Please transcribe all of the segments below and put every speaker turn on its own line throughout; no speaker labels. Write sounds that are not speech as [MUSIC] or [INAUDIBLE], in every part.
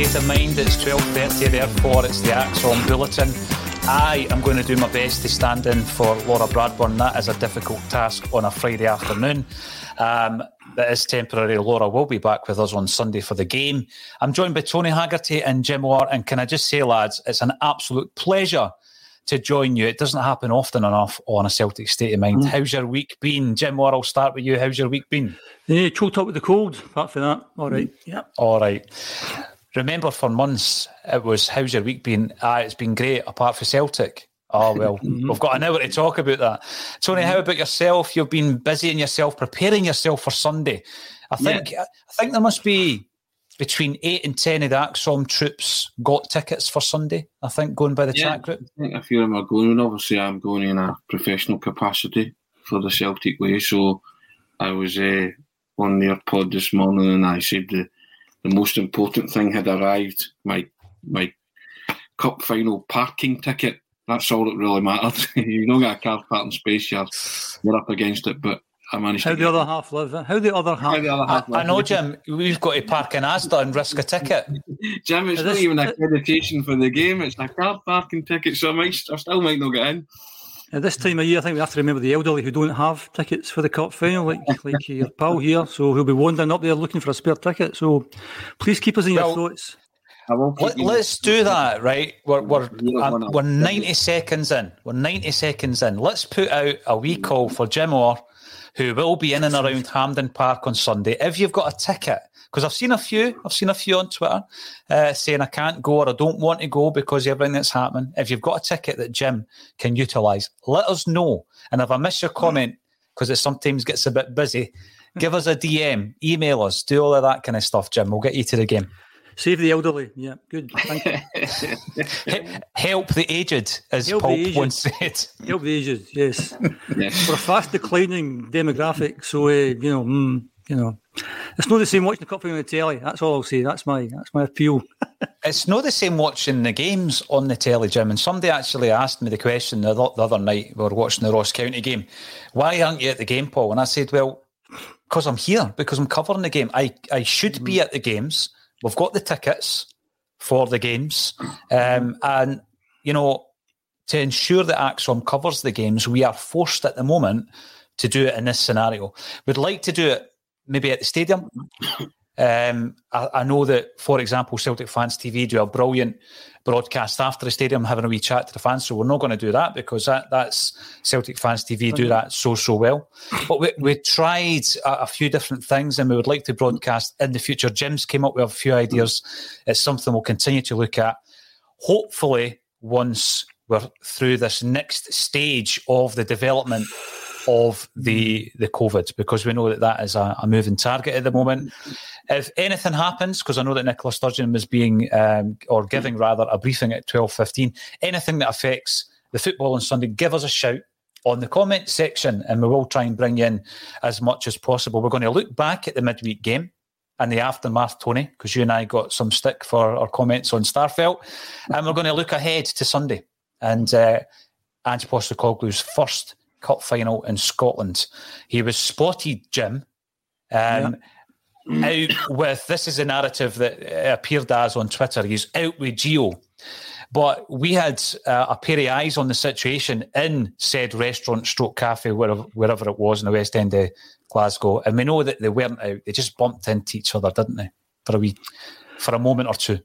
State of mind. It's 12.30, therefore it's the ACSOM Bulletin. I am going to do my best to stand in for Laura Bradburn. That is a difficult task on a Friday afternoon. Um, that is temporary. Laura will be back with us on Sunday for the game. I'm joined by Tony Haggerty and Jim Orr. And can I just say, lads, it's an absolute pleasure to join you. It doesn't happen often enough on a Celtic state of mind.
Mm.
How's your week been? Jim Orr, I'll start with you. How's your week been?
Yeah, choked up with the cold. Apart from that, all right. Yeah.
All right. Remember, for months it was "How's your week been?" Ah, it's been great, apart from Celtic. Oh [LAUGHS] well, we've got an hour to talk about that. Tony, how about yourself? You've been busy in yourself, preparing yourself for Sunday. I think I think there must be between eight and ten of the ACSOM troops got tickets for Sunday. I think going by the
Yeah,
chat group.
I think a few of them are going, and obviously I'm going in a professional capacity for the Celtic way. So I was uh, on their pod this morning, and I said the, the most important thing had arrived: my my cup final parking ticket. That's all that really matters. [LAUGHS] you don't get a car parking space, you're, you're up against it. But I managed
How
to
the other half live? How the other half?
How the other half
I know, Jim. We've got to park in Asda and risk a ticket. [LAUGHS]
Jim, it's
Is
not
this-
even accreditation for the game. It's a car parking ticket, so I, might, I still might not get in.
At this time of year, I think we have to remember the elderly who don't have tickets for the cup final, like like your pal here. So he'll be wandering up there looking for a spare ticket. So please keep us in
Well,
your thoughts.
I will keep
Let,
you-
let's do that, right? We're we're uh, we're ninety seconds in. We're ninety seconds in. Let's put out a wee call for Jim Orr, who will be in and around Hampden Park on Sunday. If you've got a ticket, because I've seen a few, I've seen a few on Twitter uh, saying I can't go or I don't want to go because everything that's happening. If you've got a ticket that Jim can utilise, let us know. And if I miss your comment, because it sometimes gets a bit busy. Give us a DM, email us, do all of that kind of stuff, Jim. We'll get you to the game.
Save the elderly. Yeah, good. Thank you. [LAUGHS]
Help the aged, as
Help the
Paul
aged.
once said.
Help the aged, yes.
Yes.
We're a fast declining demographic, so uh, you know, mm, you know, it's not the same watching the cup final on the telly. That's all I'll say. That's my that's my appeal. [LAUGHS]
It's not the same watching the games on the telly, Jim. And somebody actually asked me the question the, the other night. We were watching the Ross County game. Why aren't you at the game, Paul? And I said, well, because I'm here, because I'm covering the game. I, I should be at the games. We've got the tickets for the games. Um, and, you know, to ensure that ACSOM covers the games, we are forced at the moment to do it in this scenario. We'd like to do it maybe at the stadium. [COUGHS] Um, I, I know that, for example, Celtic Fans TV do a brilliant broadcast after the stadium, having a wee chat to the fans. So we're not going to do that because that, that's Celtic Fans TV do that so so well. But we, we tried a, a few different things, and we would like to broadcast in the future. Jim's came up with a few ideas. It's something we'll continue to look at. Hopefully, once we're through this next stage of the development of the the COVID because we know that that is a, a moving target at the moment. If anything happens, because I know that Nicola Sturgeon was being um, or giving rather a briefing at twelve fifteen, anything that affects the football on Sunday, give us a shout on the comment section, and we will try and bring in as much as possible. We're going to look back at the midweek game and the aftermath, Tony, because you and I got some stick for our comments on Starfelt, and we're going to look ahead to Sunday and uh, Ange Postecoglou's first cup final in Scotland. He was spotted, Jim, um, [CLEARS THROAT] out with this is a narrative that uh, appeared as on Twitter. He's out with Gio. But we had uh, a pair of eyes on the situation in said restaurant, stroke cafe, wherever, wherever it was in the West End of Glasgow, and we know that they weren't out. They just bumped into each other, didn't they, for a wee, for a moment or two.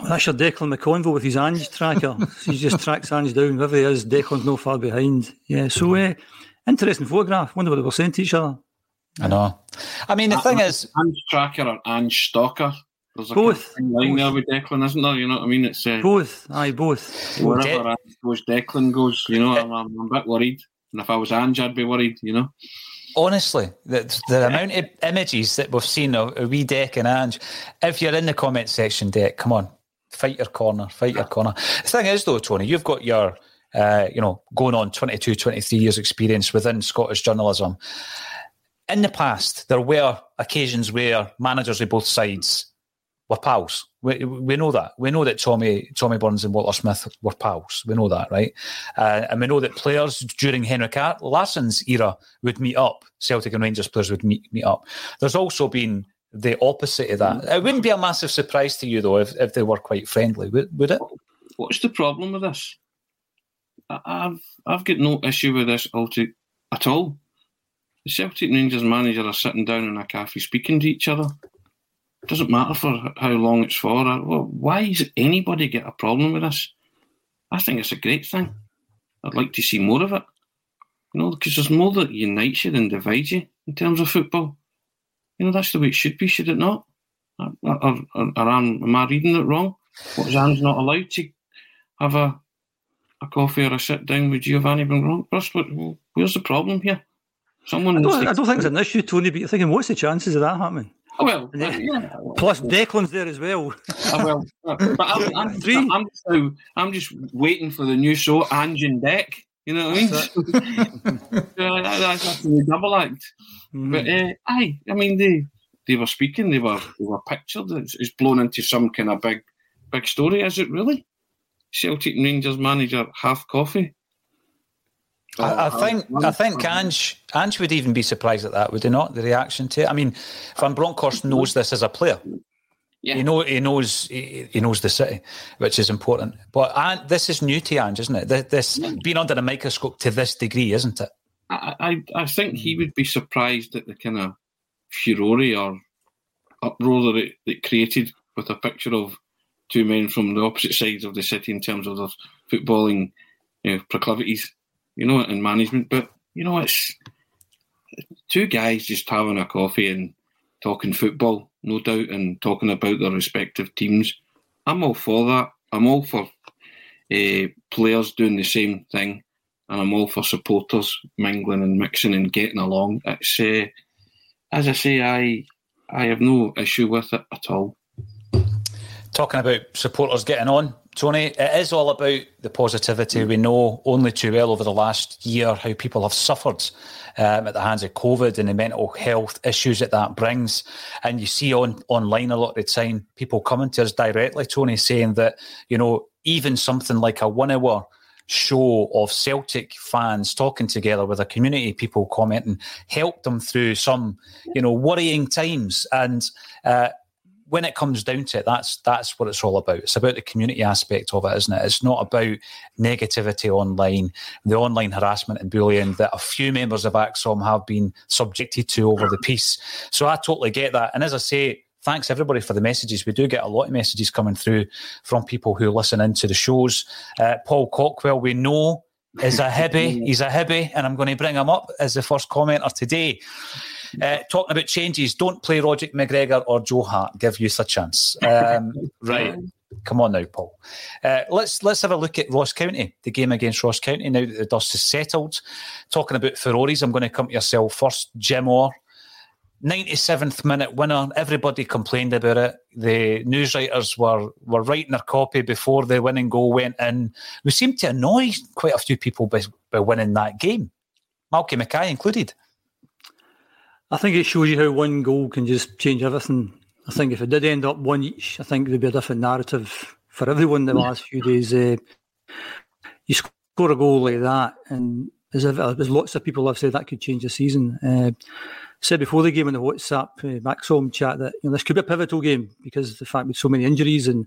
Well, that's your Declan McConville with his Ange tracker. [LAUGHS] he just tracks Ange down wherever he is. Declan's no far behind. Yeah, so uh, interesting photograph. Wonder what they were saying to each other.
I know. I mean, the thing is,
Ange Tracker or Ange Stalker. There's a
Both.
kind of line there with Declan, isn't there? You know what I mean? It's uh,
Both, aye, both.
wherever Ange goes, Declan goes. You know, I'm, I'm a bit worried. And if I was Ange, I'd be worried. You know.
honestly, the, the amount of images that we've seen of a wee Deck and Ange, if you're in the comment section, Deck, come on, fight your corner, fight your corner. The thing is, though, Tony, you've got your, uh, you know, going on 22, 23 years experience within Scottish journalism. In the past, there were occasions where managers of both sides were pals. We, we know that. We know that Tommy Tommy Burns and Walter Smith were pals. We know that, right? Uh, and we know that players during Henrik Larsson's era would meet up. Celtic and Rangers players would meet meet up. There's also been the opposite of that. It wouldn't be a massive surprise to you though if, if they were quite friendly, would, would it?
What's the problem with this? I've I've got no issue with this at all. The Celtic Rangers manager are sitting down in a cafe speaking to each other. It Doesn't matter for how long it's for. Well, why does anybody get a problem with this? I think it's a great thing. I'd like to see more of it. You know, because there's more that unites you than divides you in terms of football. You know, that's the way it should be, should it not? Or, or, or, or am, am I reading it wrong? What is Ange's not allowed to have a a coffee or a sit down with Giovanni Van Bronckhorst? Where's the problem here? Someone
I don't, I don't think it's an issue, Tony, but you're thinking, what's the chances of that happening?
Oh, well,
then-
yeah.
Plus, Declan's there as well.
Uh, well, uh, but I'm, I'm. [LAUGHS] I'm, just now- I'm just waiting for the new show, Ange and Deck. You know what I mean? uh, [LAUGHS] [LAUGHS] that- that's that's the double act.
Mm-hmm.
But uh, aye, I mean they they were speaking, they were they were pictured. It's, it's blown into some kind of big big story. Is it really? Celtic Rangers manager half coffee.
I, I think I think Ange Ange would even be surprised at that, would he not? The reaction to it. I mean, Van Bronckhorst knows this as a player.
Yeah.
He know he knows he, he knows the city, which is important. But this is new to Ange, isn't it? This, this being under a microscope to this degree, isn't it?
I, I, I think he would be surprised at the kind of furore or uproar that it, it created with a picture of two men from the opposite sides of the city in terms of their footballing you know, proclivities, you know, and management. But, you know, it's two guys just having a coffee and talking football, no doubt, and talking about their respective teams. I'm all for that. I'm all for uh, players doing the same thing. and I'm all for supporters mingling and mixing and getting along. It's uh, as I say, I I have no issue with it at all.
Talking about supporters getting on, Tony, it is all about the positivity. We know only too well over the last year how people have suffered um, at the hands of COVID and the mental health issues that that brings. And you see on online a lot of the time people coming to us directly, Tony, saying that you know even something like a one-hour show of Celtic fans talking together with a community, people commenting, helped them through some, you know, worrying times. And uh, when it comes down to it, that's that's what it's all about. It's about the community aspect of it, isn't it? It's not about negativity online, the online harassment and bullying that a few members of ACSOM have been subjected to over the piece. So I totally get that. And as I say, thanks everybody for the messages. We do get a lot of messages coming through from people who listen into the shows. Uh, Paul Cockwell, we know is a hibby. [LAUGHS] He's a hibby, and I'm going to bring him up as the first commenter today. Uh, talking about changes, don't play Roger McGregor or Joe Hart. Give youth a chance. Um, [LAUGHS] right. Come on now, Paul. Uh, let's let's have a look at Ross County, the game against Ross County. Now that the dust is settled, talking about Ferraris, I'm going to come to yourself first. Jim Orr, 97th minute winner. Everybody complained about it. The news writers were, were writing their copy before the winning goal went in. We seemed to annoy quite a few people by, by winning that game, Malky Mackay included.
I think it shows you how one goal can just change everything. I think if it did end up one each, I think there'd be a different narrative for everyone the last few days. Uh, you score a goal like that, and as, if, as lots of people have said, that could change the season. Uh, said before the game in the WhatsApp uh, Maxom chat that you know this could be a pivotal game because of the fact with so many injuries and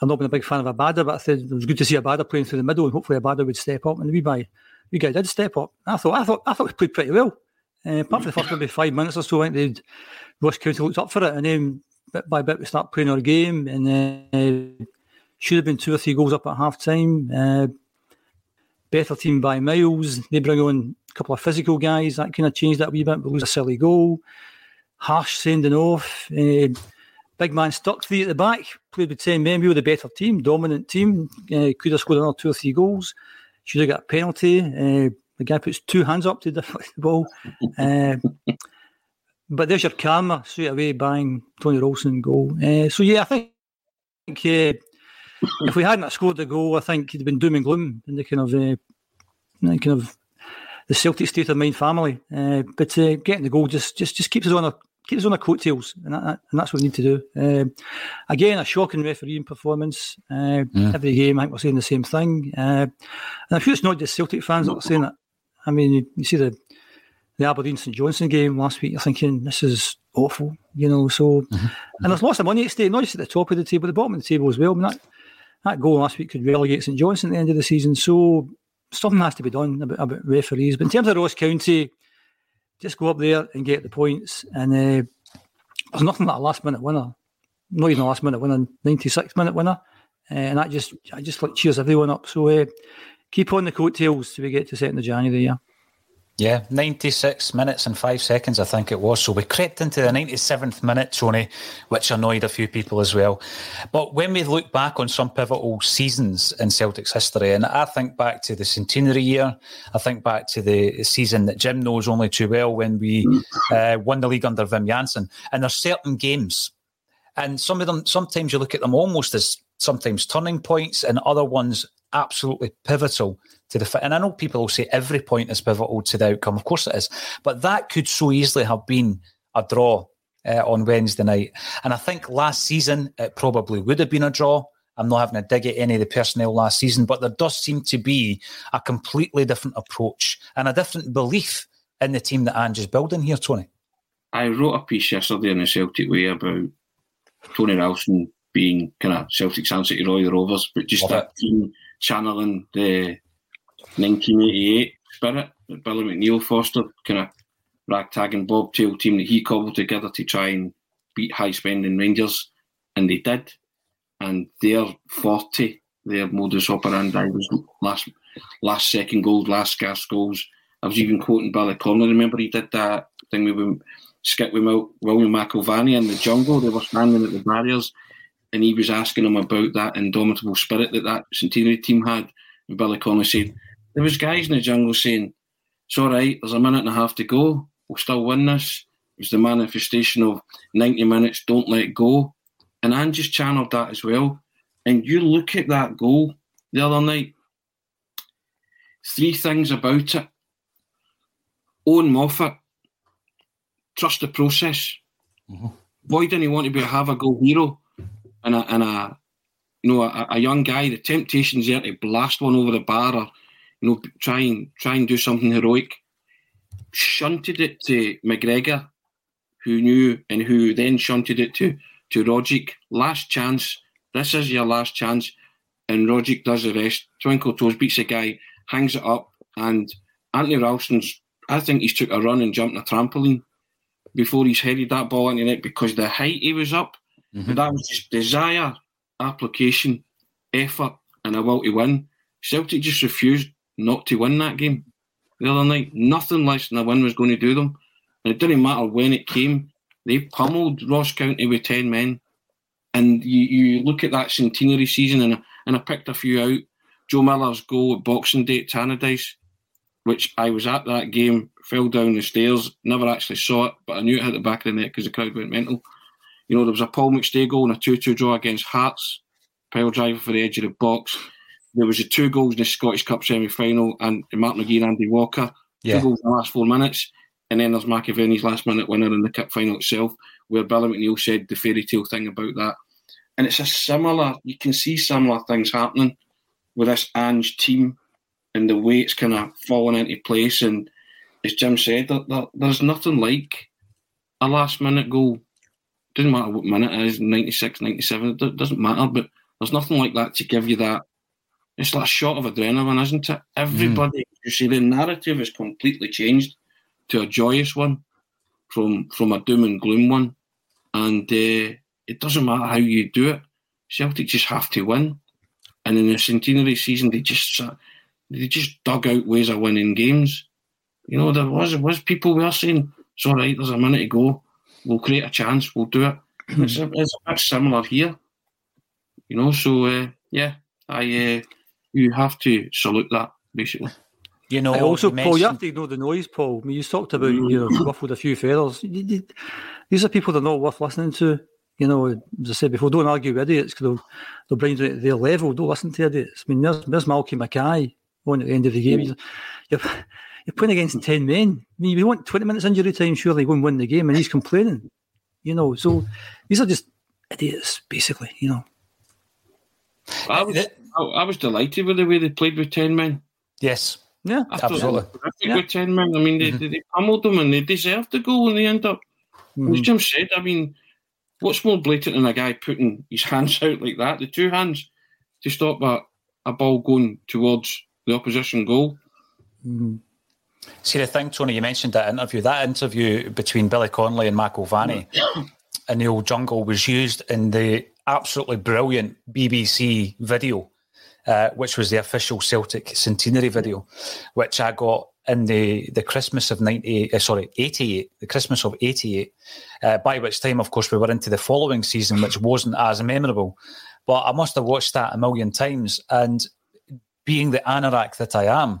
I've not been a big fan of Abada, but I said it was good to see Abada playing through the middle and hopefully Abada would step up. And wee guy, wee guy did step up. I thought I thought I thought he played pretty well. Uh, apart from the first maybe five minutes or so, I think they'd Ross County looked up for it, and then bit by bit we start playing our game, and uh, should have been two or three goals up at half time. Uh, better team by miles. They bring on a couple of physical guys. That kind of changed that wee bit. We lose a silly goal. Harsh sending off. Uh, big man stuck three at the back. Played with 10 men. We were the better team, dominant team. Uh, could have scored another two or three goals. Should have got a penalty. The guy puts two hands up to deflect [LAUGHS] the ball. Uh, but there's your karma straight away, bang, Tony Ralston goal. Uh, so, yeah, I think uh, if we hadn't scored the goal, I think it'd have been doom and gloom in the kind of, uh, kind of the Celtic state of mind family. Uh, but uh, getting the goal just just just keeps us on our keeps us on our coattails, and, that, and that's what we need to do. Um, again, a shocking refereeing performance. Uh, yeah. Every game, I think we're saying the same thing, uh, and I'm sure it's not just Celtic fans that are saying that. I mean, you, you see the the Aberdeen St Johnstone game last week. You're thinking this is awful, you know. So, mm-hmm. and there's lots of money at stake, not just at the top of the table, the bottom of the table as well. I mean, that that goal last week could relegate St Johnstone at the end of the season. So something has to be done about, about referees. But in terms of Ross County, just go up there and get the points. And uh, there's nothing like a last minute winner, not even a last minute winner, 96 minute winner. Uh, and that just, I just like cheers everyone up. So uh, keep on the coattails till we get to second of January. Yeah.
Yeah, 96 minutes and five seconds, I think it was. So we crept into the 97th minute, Tony, which annoyed a few people as well. But when we look back on some pivotal seasons in Celtic's history, and I think back to the centenary year, I think back to the season that Jim knows only too well when we uh, won the league under Wim Jansen. And there's certain games, and some of them, sometimes you look at them almost as sometimes turning points, and other ones absolutely pivotal to the fit. and I know people will say every point is pivotal to the outcome. Of course it is, but that could so easily have been a draw uh, on Wednesday night. And I think last season it probably would have been a draw. I'm not having a dig at any of the personnel last season, but there does seem to be a completely different approach and a different belief in the team that Ange is building here, Tony.
I wrote a piece yesterday in the Celtic Way about Tony Ralston being kind of Celtic's answer to Roy Rovers, but just Love that it. team channeling the 1988 eh, spirit that Billy McNeill fostered, kind of ragtag and bobtail team that he cobbled together to try and beat high spending Rangers, and they did. And their 40, their modus operandi was last last second goals, last scarce goals. I was even quoting Billy Connolly. Remember he did that thing with Skip with William McIlvanney in the jungle. They were standing at the barriers, and he was asking him about that indomitable spirit that that centenary team had. And Billy Connolly said, there was guys in the jungle saying, "It's all right. There's a minute and a half to go. We'll still win this." It was the manifestation of 90 minutes. Don't let go. And Ange just channeled that as well. And you look at that goal the other night. Three things about it. Owen Moffat, trust the process.
Mm-hmm.
Why didn't he want to be a have a go hero and a, and a you know a, a young guy? The temptation's there to blast one over the bar or you know try and try and do something heroic. Shunted it to McGregor, who knew and who then shunted it to to Rogic. Last chance. This is your last chance. And Rogic does the rest. Twinkle Toes beats the guy, hangs it up, and Anthony Ralston's. I think he's took a run and jumped a trampoline before he's headed that ball into it because the height he was up. Mm-hmm. But that was just desire, application, effort, and a will to win. Celtic just refused not to win that game the other night. Nothing less than a win was going to do them. And it didn't matter when it came. They pummeled Ross County with 10 men. And you, you look at that centenary season, and, and I picked a few out. Joe Miller's goal at Boxing Day at Tannadice, which I was at that game, fell down the stairs, never actually saw it, but I knew it hit the back of the net because the crowd went mental. You know, there was a Paul McStay goal and a 2 2 draw against Hearts, pile driver for the edge of the box. There was the two goals in the Scottish Cup semi final, and Mark McGhee and Andy Walker.
Yeah.
Two goals in the last four minutes. And then there's McAvennie's last minute winner in the cup final itself, where Billy McNeill said the fairy tale thing about that. And it's a similar, you can see similar things happening with this Ange team and the way it's kind of fallen into place. And as Jim said, there, there, there's nothing like a last minute goal. Doesn't matter what minute it is, 96, 97, it doesn't matter, but there's nothing like that to give you that. It's like a shot of adrenaline, isn't it? Everybody, you see, the narrative is completely changed to a joyous one from from a doom and gloom one. And uh, it doesn't matter how you do it. Celtic just have to win. And in the centenary season, they just they just dug out ways of winning games. You know, there was was people were saying, "It's all right. There's a minute to go. We'll create a chance. We'll do it." [CLEARS THROAT] it's, a, it's a bit similar here. You know, so uh, yeah, I uh, you have to salute that basically.
You know,
I also,
you
Paul, you have to ignore the noise, Paul. I mean, you talked about you know, ruffled a few feathers. You- you- These are people that are not worth listening to. You know, as I said before, don't argue with idiots because they'll, they'll bring you to their level. Don't listen to idiots. I mean, there's, there's Malky Mackay on at the end of the game. He's- You're, you're playing against 10 men. I mean, we want 20 minutes injury time, surely go and win the game, and he's complaining. You know, so these are just idiots, basically, you know.
I was, I, I was delighted with the way they played with ten men.
Yes,
Yeah,
I
Absolutely.
they were terrific with ten men. I mean, they, they, they pummeled them and they deserved the goal in the end up. As mm-hmm. Jim said, I mean, what's more blatant than a guy putting his [LAUGHS] hands out like that, the two hands, to stop a, a ball going towards the opposition goal? Mm-hmm.
See the thing, Tony, you mentioned that interview. That interview between Billy Connolly and Mark O'Vanny [COUGHS] in the old jungle was used in the absolutely brilliant BBC video, uh, which was the official Celtic centenary video, which I got in the, the Christmas of 98, uh, sorry, 88, the Christmas of 88, uh, by which time, of course, we were into the following season, which wasn't as memorable. But I must have watched that a million times. And being the anorak that I am,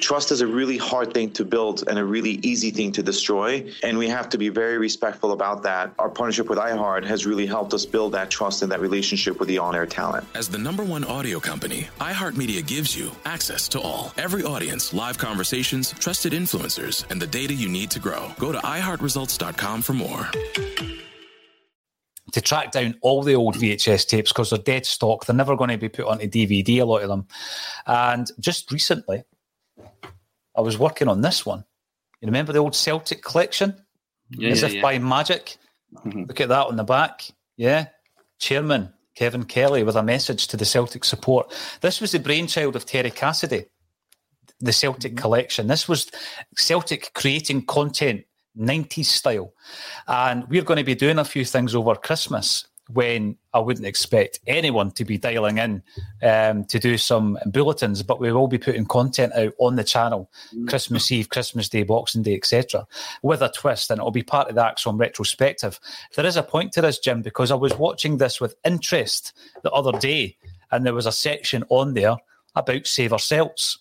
Trust is a really hard thing to build and a really easy thing to destroy. And we have to be very respectful about that. Our partnership with iHeart has really helped us build that trust and that relationship with the on air talent.
As the number one audio company, iHeartMedia gives you access to all. Every audience, live conversations, trusted influencers, and the data you need to grow. Go to iHeartResults.com for more.
to track down all the old VHS tapes because they're dead stock. They're never going to be put onto DVD, a lot of them. And just recently, I was working on this one You remember the old Celtic collection?
Yeah,
As
yeah,
if
yeah.
by magic. Look at that on the back. Yeah. Chairman Kevin Kelly with a message to the Celtic support. This was the brainchild of Terry Cassidy, the Celtic
Mm-hmm.
collection. This was Celtic creating content, 90s style. And we're going to be doing a few things over Christmas when I wouldn't expect anyone to be dialing in um, to do some bulletins, but we will be putting content out on the channel Christmas Eve, Christmas Day, Boxing Day, etc., with a twist, and it'll be part of the ACSOM retrospective. There is a point to this, Jim, because I was watching this with interest the other day, and there was a section on there about Save Ourselves,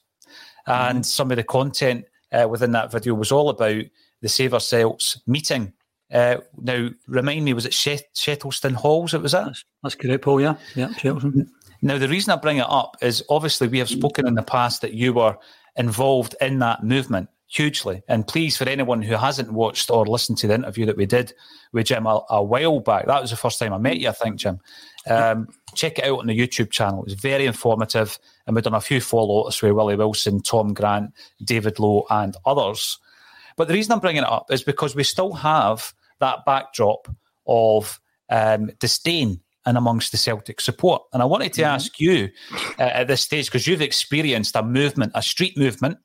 and some of the content uh, within that video was all about the Save Ourselves meeting. Uh, now, remind me, was it Shet- Shettleston Halls? It was that.
That's correct, Paul. Yeah, yeah, Shelton.
Now, the reason I bring it up is obviously we have spoken in the past that you were involved in that movement hugely. And please, for anyone who hasn't watched or listened to the interview that we did with Jim a, a while back, that was the first time I met you, I think, Jim. Um, check it out on the YouTube channel. It's very informative. And we've done a few follow ups with Willie Wilson, Tom Grant, David Lowe, and others. But the reason I'm bringing it up is because we still have that backdrop of um, disdain and amongst the Celtic support. And I wanted to ask you uh, at this stage, because you've experienced a movement, a street movement,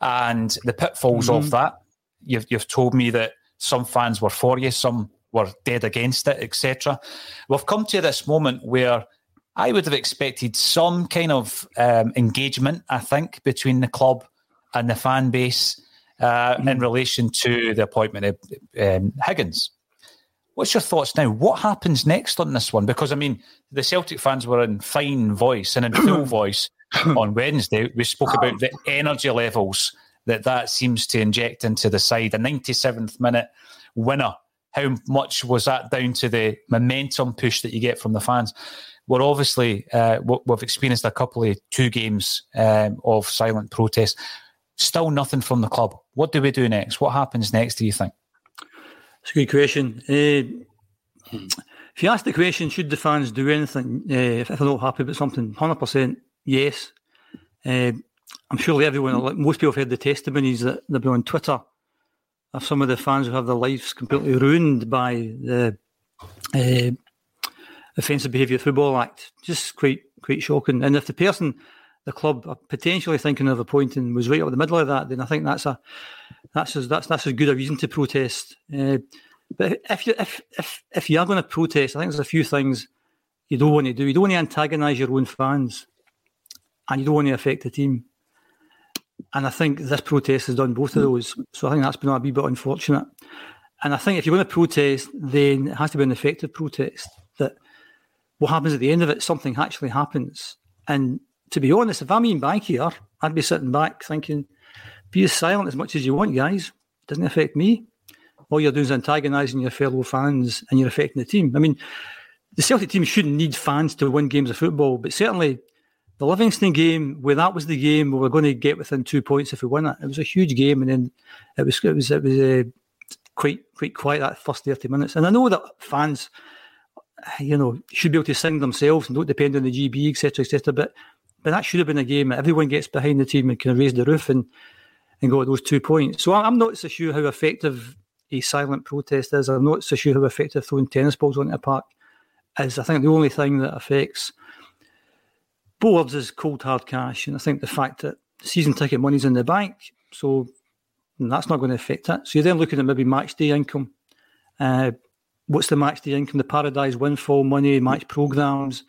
and the pitfalls
Mhm.
of that. You've, you've told me that some fans were for you, some were dead against it, etc. We've come to this moment where I would have expected some kind of um, engagement, I think, between the club and the fan base uh, in relation to the appointment of um, Higgins. What's your thoughts now? What happens next on this one? Because I mean, the Celtic fans were in fine voice and in full [COUGHS] voice on Wednesday. We spoke about the energy levels that that seems to inject into the side. A 97th minute winner. How much was that down to the momentum push that you get from the fans? We're obviously uh, we- we've experienced a couple of two games um, of silent protest. Still nothing from the club. What do we do next? What happens next? Do you think?
It's a good question. Uh, if you ask the question, should the fans do anything uh, if, if they're not happy about something? Hundred percent, yes. Uh, I'm sure everyone, like most people, have heard the testimonies that they've been on Twitter of some of the fans who have their lives completely ruined by the offensive behaviour football act. Just quite quite shocking. And if the person, the club, are potentially thinking of appointing was right up the middle of that, then I think that's a that's as that's that's as good a reason to protest. Uh, but if you if if if you are going to protest, I think there's a few things you don't want to do. You don't want to antagonise your own fans, and you don't want to affect the team. And I think this protest has done both of those. So I think that's been a wee bit unfortunate. And I think if you're going to protest, then it has to be an effective protest. That what happens at the end of it, something actually happens. And to be honest, if I'm Ian Bankier, I'd be sitting back thinking, be as silent as much as you want, guys. It doesn't affect me. All you're doing is antagonising your fellow fans and you're affecting the team. I mean, the Celtic team shouldn't need fans to win games of football, but certainly the Livingston game, where that was the game where we're going to get within two points if we win it. It was a huge game, and then it was it was it was uh, quite quite quiet that first thirty minutes. And I know that fans, you know, should be able to sing themselves and don't depend on the GB, etc., etc. But but that should have been a game that everyone gets behind the team and can raise the roof and and go at those two points. So I'm not so sure how effective a silent protest is. I'm not so sure how effective throwing tennis balls onto a park is. I think the only thing that affects boards is cold hard cash, and I think the fact that season ticket money's in the bank, so that's not going to affect it. So you're then looking at maybe match day income. Uh, what's the match day income? The Paradise windfall money, match programs,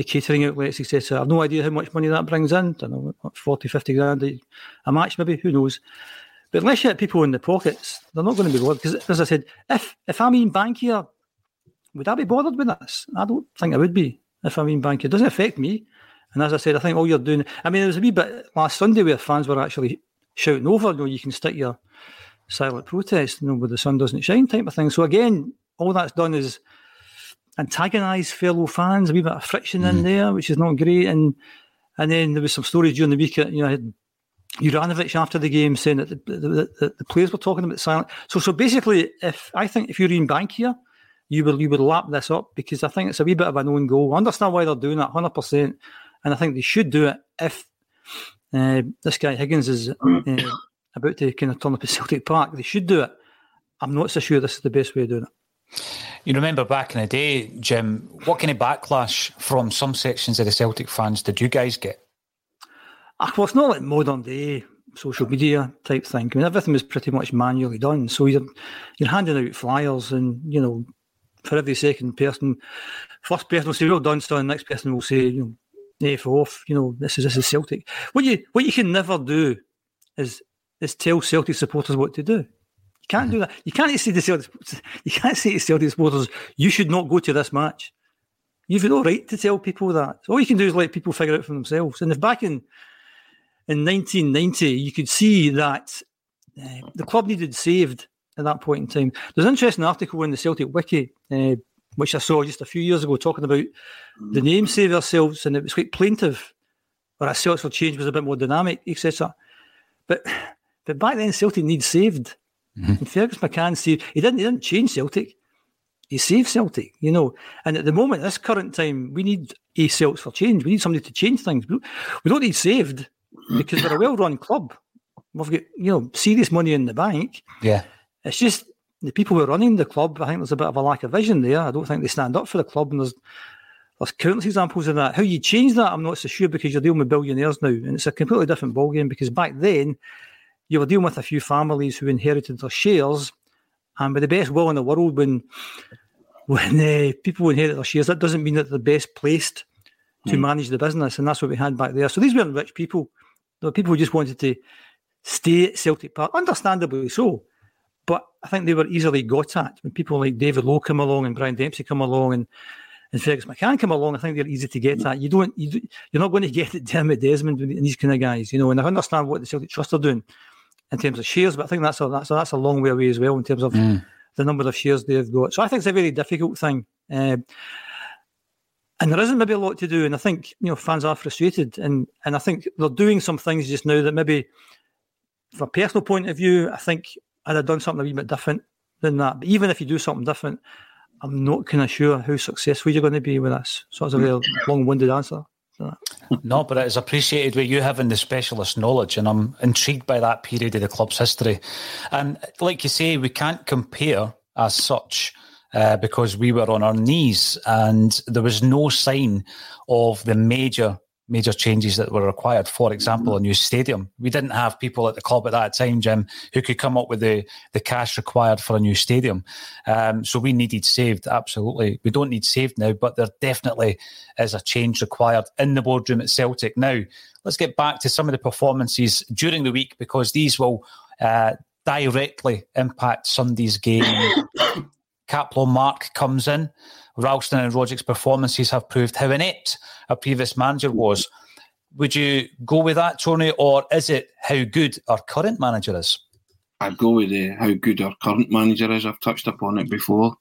the catering outlets, etc. I've no idea how much money that brings in. I don't know, what, 40, 50 grand a, match, maybe. Who knows? But unless you have people in the pockets, they're not going to be bothered. Because, as I said, if if I'm Ian Bankier, would I be bothered with this? I don't think I would be if I'm Ian Bankier. It doesn't affect me. And as I said, I think all you're doing. I mean, there was a wee bit last Sunday where fans were actually shouting over, you know, you can stick your silent protest, you know, where the sun doesn't shine type of thing. So again, all that's done is antagonise fellow fans, a wee bit of friction in there, which is not great. And and then there was some stories during the week, you know, I had Juranovic after the game saying that the, the, the, the players were talking about silent. So so basically, if I think if you're Ian Bankier, you will you would lap this up because I think it's a wee bit of an own goal. I understand why they're doing that, hundred percent, and I think they should do it if uh, this guy Higgins is uh, about to kind of turn up at Celtic Park. They should do it. I'm not so sure this is the best way of doing it.
You remember back in the day, Jim, what kind of backlash from some sections of the Celtic fans did you guys get?
Ah, well, it's not like modern day social media type thing. I mean, everything was pretty much manually done. So you're, you're handing out flyers, and you know, for every second person, first person will say "well done," so the next person will say, "You know, f off." You know, this is this is Celtic. What you what you can never do is is tell Celtic supporters what to do. Can't do that. You can't say to Celtic, you can't say to Celtic supporters, "You should not go to this match." You've no right to tell people that. All you can do is let people figure it out for themselves. And if back in in 1990, you could see that uh, the club needed saved at that point in time. There's an interesting article in the Celtic Wiki, uh, which I saw just a few years ago, talking about the name Save Ourselves, and it was quite plaintive, whereas Celtic for Change was a bit more dynamic, etc. But but back then, Celtic needs saved. Mm-hmm. And Fergus McCann saved. He didn't. He didn't change Celtic. He saved Celtic, you know. And at the moment, this current time, we need a Celtics for change. We need somebody to change things. We don't need saved because we're a well-run club. We've got you know serious money in the bank.
Yeah,
it's just the people who are running the club. I think there's a bit of a lack of vision there. I don't think they stand up for the club, and there's there's countless examples of that. How you change that, I'm not so sure because you're dealing with billionaires now, and it's a completely different ballgame. Because back then, you were dealing with a few families who inherited their shares, and with the best will in the world, when when uh, people inherit their shares, that doesn't mean that they're best placed to mm. manage the business, and that's what we had back there. So these weren't rich people there were people who just wanted to stay at Celtic Park, understandably so. But I think they were easily got at when people like David Lowe come along and Brian Dempsey come along and and Fergus McCann come along. I think they're easy to get at. You don't, you you're not going [LAUGHS] to get it Dermot Desmond and these kind of guys, you know. And I understand what the Celtic Trust are doing in terms of shares, but I think that's a that's a, that's a long way away as well in terms of mm. the number of shares they've got. So I think it's a very difficult thing. Uh, and there isn't maybe a lot to do. And I think you know fans are frustrated, and and I think they're doing some things just now that maybe, from a personal point of view, I think I'd have done something a wee bit different than that. But even if you do something different, I'm not kind of sure how successful you're going to be with this. So it's a very long-winded answer.
No, but it is appreciated with you having the specialist knowledge, and I'm intrigued by that period of the club's history. And like you say, we can't compare as such uh, because we were on our knees and there was no sign of the major major changes that were required. For example, a new stadium. We didn't have people at the club at that time, Jim, who could come up with the, the cash required for a new stadium. Um, so we needed saved, absolutely. We don't need saved now, but there definitely is a change required in the boardroom at Celtic. Now, let's get back to some of the performances during the week because these will uh, directly impact Sunday's game. [COUGHS] Kaplan Mark comes in. Ralston and Rogic's performances have proved how inept a previous manager was. Would you go with that, Tony, or is it how good our current manager is?
I'd go with uh, how good our current manager is. I've touched upon it before.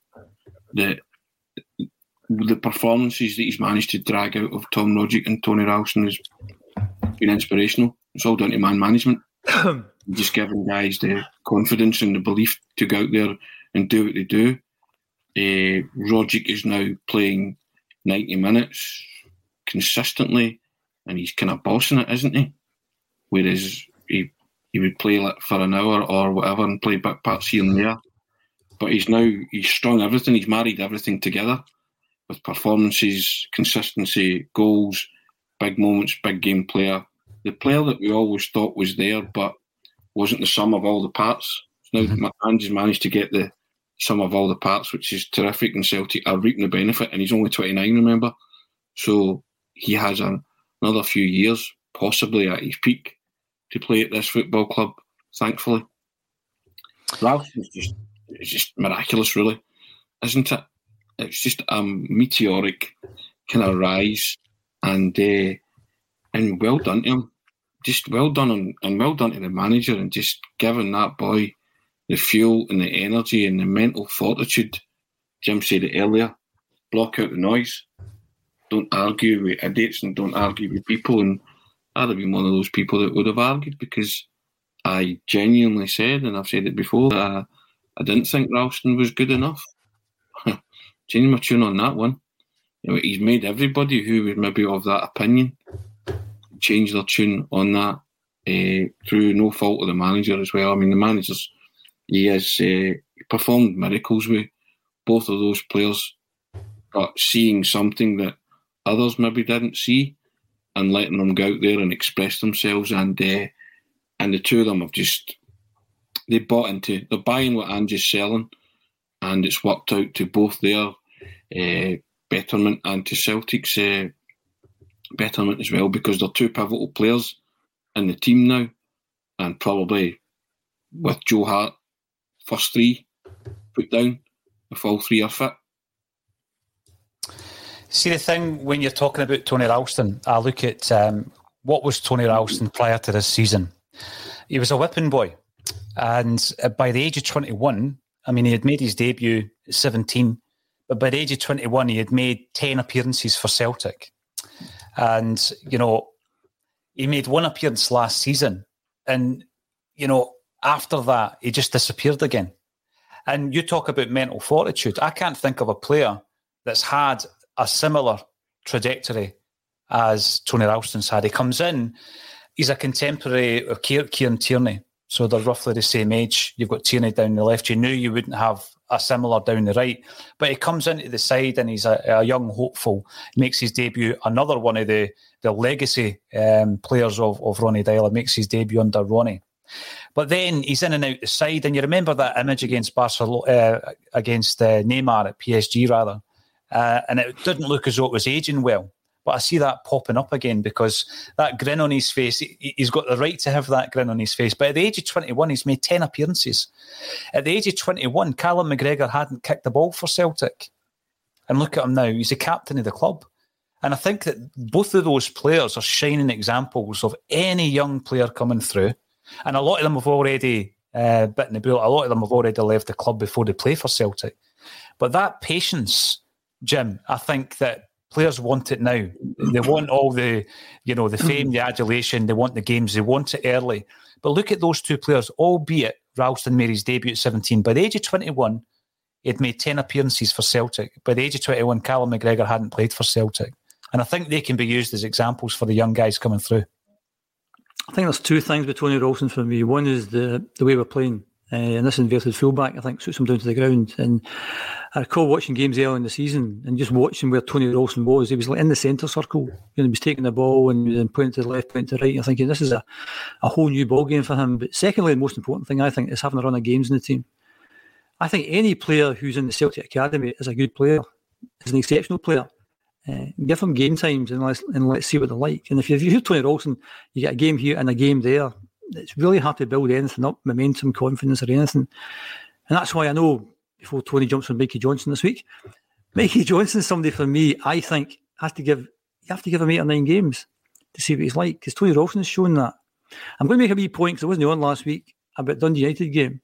The the performances that he's managed to drag out of Tom Rogic and Tony Ralston has been inspirational. It's all down to man management. [COUGHS] Just giving guys the confidence and the belief to go out there and do what they do. Uh, Rogic is now playing 90 minutes consistently and he's kind of bossing it, isn't he? Whereas he he would play like for an hour or whatever and play back parts here and there. But he's now he's strung everything, he's married everything together with performances, consistency, goals, big moments, big game player. The player that we always thought was there but wasn't the sum of all the parts. Now mm-hmm. Has managed to get the some of all the parts, which is terrific. And Celtic are reaping the benefit, and he's only 29, remember? So he has another few years, possibly at his peak, to play at this football club, thankfully. Ralph is just, it's just miraculous, really, isn't it? It's just a meteoric kind of rise, and uh, and well done to him. Just well done and, and well done to the manager, and just giving that boy the fuel and the energy and the mental fortitude. Jim said it earlier block out the noise. Don't argue with idiots and don't argue with people. And I'd have been one of those people that would have argued because I genuinely said, and I've said it before, that I didn't think Ralston was good enough. Change my tune on that one. You know, he's made everybody who was maybe of that opinion change their tune on that. uh, through no fault of the manager as well. I mean, the manager's he has uh, performed miracles with both of those players, but seeing something that others maybe didn't see and letting them go out there and express themselves and uh, and the two of them have just they bought into they're buying what Ange's selling and it's worked out to both their uh, betterment and to Celtic's uh, betterment as well because they're two pivotal players in the team now and probably with Joe Hart first three put down if all three are fit.
See the thing when you're talking about Tony Ralston, I look at um, what was Tony Ralston prior to this season. He was a whipping boy, and uh, by the age of 21, I mean he had made his debut at 17, but by the age of 21, he had made 10 appearances for Celtic, and you know he made one appearance last season, and you know after that he just disappeared again. And you talk about mental fortitude. I can't think of a player that's had a similar trajectory as Tony Ralston's had. He comes in, he's a contemporary of Kieran Tierney, so they're roughly the same age. You've got Tierney down the left. You knew you wouldn't have a similar down the right, but he comes into the side and he's a, a young hopeful. Makes his debut. Another one of the the legacy um, players of, of Ronny Deila makes his debut under Ronny. But then he's in and out the side, and you remember that image against Barcelona, uh, against uh, Neymar at PSG, rather, uh, and it didn't look as though it was aging well. But I see that popping up again because that grin on his face, he, he's got the right to have that grin on his face. But at the age of 21, he's made 10 appearances. At the age of 21, Callum McGregor hadn't kicked the ball for Celtic. And look at him now, he's the captain of the club. And I think that both of those players are shining examples of any young player coming through. And a lot of them have already uh, bitten the bullet. A lot of them have already left the club before they play for Celtic. But that patience Jim, I think that players want it now. They want all the, you know, the fame, the adulation. They want the games. They want it early. But look at those two players, albeit Ralston made his debut at 17. By the age of 21, he had made 10 appearances for Celtic. By the age of 21, Callum McGregor hadn't played for Celtic. And I think they can be used as examples for the young guys coming through.
I think there's two things with Tony Ralston for me. One is the the way we're playing. Uh, and this inverted fullback, I think, suits him down to the ground. And I recall watching games early in the season and just watching where Tony Ralston was. He was in the centre circle. You know, he was taking the ball and then pointing to the left, pointing to the right. You're thinking this is a, a whole new ball game for him. But secondly, the most important thing I think is having a run of games in the team. I think any player who's in the Celtic Academy is a good player, is an exceptional player. Uh, give them game times and let's and let's see what they're like. And if you hear Tony Ralston, you get a game here and a game there it's really hard to build anything up, momentum, confidence, or anything. And that's why I know before Tony jumps on Mikey Johnson this week, Mikey [LAUGHS] Johnston, somebody for me, I think has to give you have to give him eight or nine games to see what he's like because Tony Ralston's shown that. I'm going to make a wee point because I wasn't on last week about Dundee United game.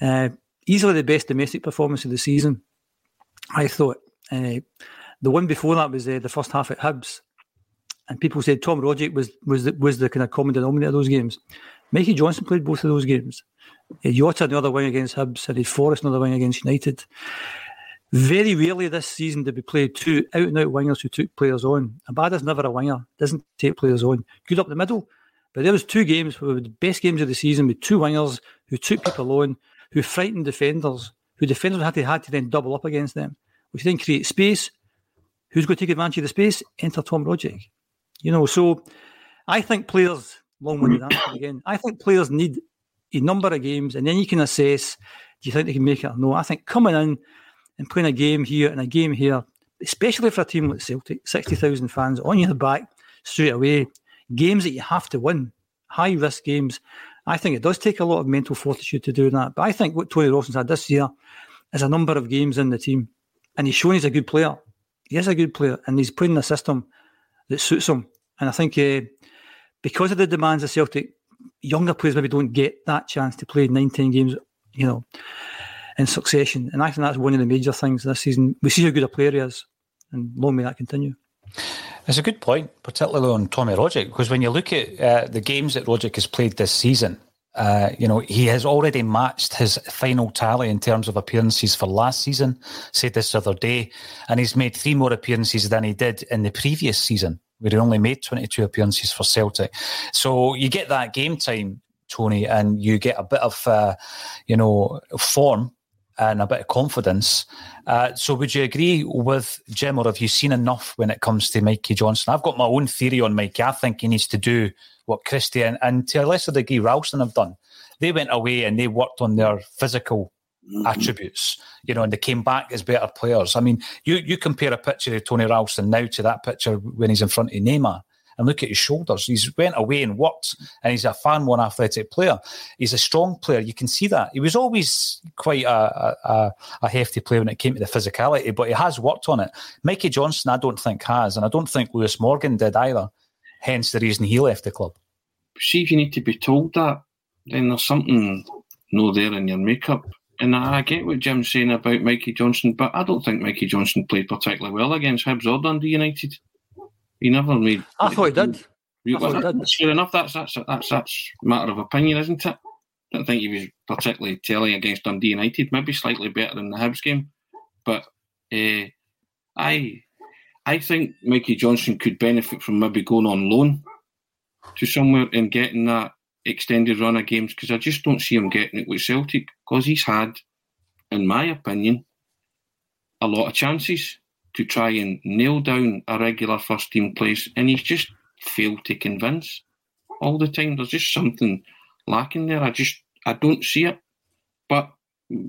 Uh, easily the best domestic performance of the season, I thought. Uh, the one before that was uh, the first half at Hibs and people said Tom Rogic was was the, was the kind of common denominator of those games. Mikey Johnston played both of those games. He Jota another wing against Hibs, and he Forrest another wing against United. Very rarely this season did we play two out and out wingers who took players on. Abada's never a winger, doesn't take players on. Good up the middle. But there was two games were the best games of the season with two wingers who took people on, who frightened defenders, who defenders had to had to then double up against them, which then create space. Who's going to take advantage of the space? Enter Tom Rogic. You know, so I think players, long winded mm. answer again, I think players need a number of games and then you can assess do you think they can make it or no? I think coming in and playing a game here and a game here, especially for a team like Celtic, 60,000 fans on your back straight away, games that you have to win, high risk games. I think it does take a lot of mental fortitude to do that. But I think what Tony Ralston's had this year is a number of games in the team. And he's shown he's a good player. He is a good player and he's playing a system that suits him. And I think uh, because of the demands of Celtic, younger players maybe don't get that chance to play 19 games, you know, in succession. And I think that's one of the major things this season. We see how good a player he is, and long may that continue.
It's a good point, particularly on Tommy Rogic, because when you look at uh, the games that Rogic has played this season, uh, you know, he has already matched his final tally in terms of appearances for last season, said this other day, and he's made three more appearances than he did in the previous season. where he only made 22 appearances for Celtic. So you get that game time, Tony, and you get a bit of, uh, you know, form and a bit of confidence. Uh, so would you agree with Jim, or have you seen enough when it comes to Mikey Johnston? I've got my own theory on Mikey. I think he needs to do what Christie and, and to a lesser degree Ralston have done. They went away and they worked on their physical mm-hmm. attributes, you know, and they came back as better players. I mean, you you compare a picture of Tony Ralston now to that picture when he's in front of Neymar and look at his shoulders. He's went away and worked, and he's a far more athletic player. He's a strong player. You can see that. He was always quite a, a, a hefty player when it came to the physicality, but he has worked on it. Mikey Johnston, I don't think has, and I don't think Lewis Morgan did either. Hence the reason he left the club.
See, if you need to be told that, then there's something no there in your makeup. And I get what Jim's saying about Mikey Johnston, but I don't think Mikey Johnston played particularly well against Hibs or Dundee United. He never made.
I thought he did.
I thought he did. Fair enough. That's that's that's that's matter of opinion, isn't it? I don't think he was particularly telling against Dundee United. Maybe slightly better in the Hibs game, but uh, I I think Mikey Johnston could benefit from maybe going on loan to somewhere and getting that extended run of games because I just don't see him getting it with Celtic because he's had, in my opinion, a lot of chances to try and nail down a regular first team place, and he's just failed to convince all the time. There's just something lacking there. I just I don't see it, but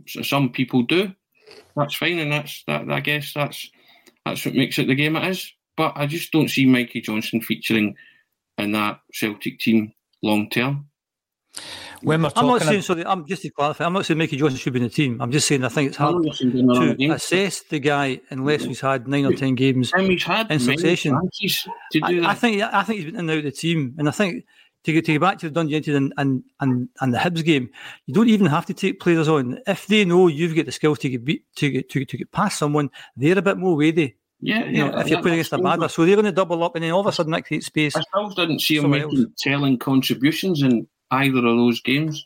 some people do. That's fine, and that's that. I guess that's that's what makes it the game it is. But I just don't see Mikey Johnston featuring in that Celtic team long term.
When we're I'm not saying so. I'm just to clarify. I'm not saying Mikey Johnston should be in the team. I'm just saying I think it's hard to assess the guy unless he's had nine or ten games
he's had
in succession.
To do
I, I, think I think he's been in and out of the team, and I think to get to get back to the Dundee United and, and and and the Hibs game, you don't even have to take players on if they know you've got the skills to get beat to get to, to get past someone. They're a bit more weighty.
Yeah,
you
know,
if you're playing against a badder, so they're going to double up, and then all of a sudden, that creates space.
I still didn't see him making else. telling contributions in either of those games.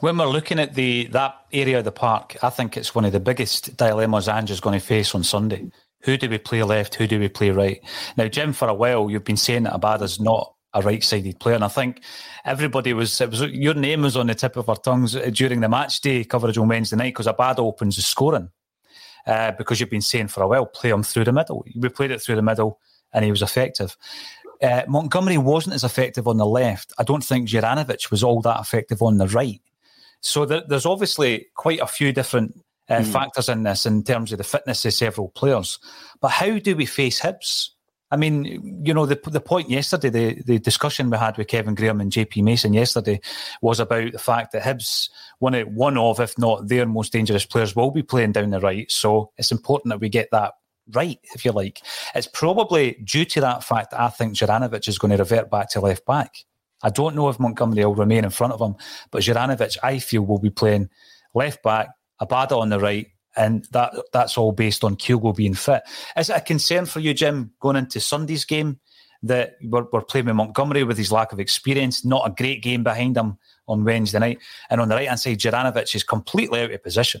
When we're looking at the that area of the park, I think it's one of the biggest dilemmas Ange's going to face on Sunday. Who do we play left? Who do we play right? Now, Jim, for a while, you've been saying that Abada's not a right-sided player, and I think everybody was it was your name was on the tip of our tongues during the match day coverage on Wednesday night because Abada opens the scoring uh, because you've been saying for a while play him through the middle. We played it through the middle, and he was effective. Uh, Montgomery wasn't as effective on the left. I don't think Juranovic was all that effective on the right. So there, there's obviously quite a few different uh, mm. factors in this in terms of the fitness of several players. But how do we face Hibs? I mean, you know, the the point yesterday, the, the discussion we had with Kevin Graham and JP Mason yesterday was about the fact that Hibs, one of, one of, if not their most dangerous players, will be playing down the right. So it's important that we get that right, if you like. It's probably due to that fact that I think Juranovic is going to revert back to left back. I don't know if Montgomery will remain in front of him, but Juranovic, I feel, will be playing left back, Abada on the right, and that that's all based on Kyogo being fit. Is it a concern for you, Jim, going into Sunday's game that we're, we're playing with Montgomery with his lack of experience, not a great game behind him on Wednesday night, and on the right hand side, Juranovic is completely out of position.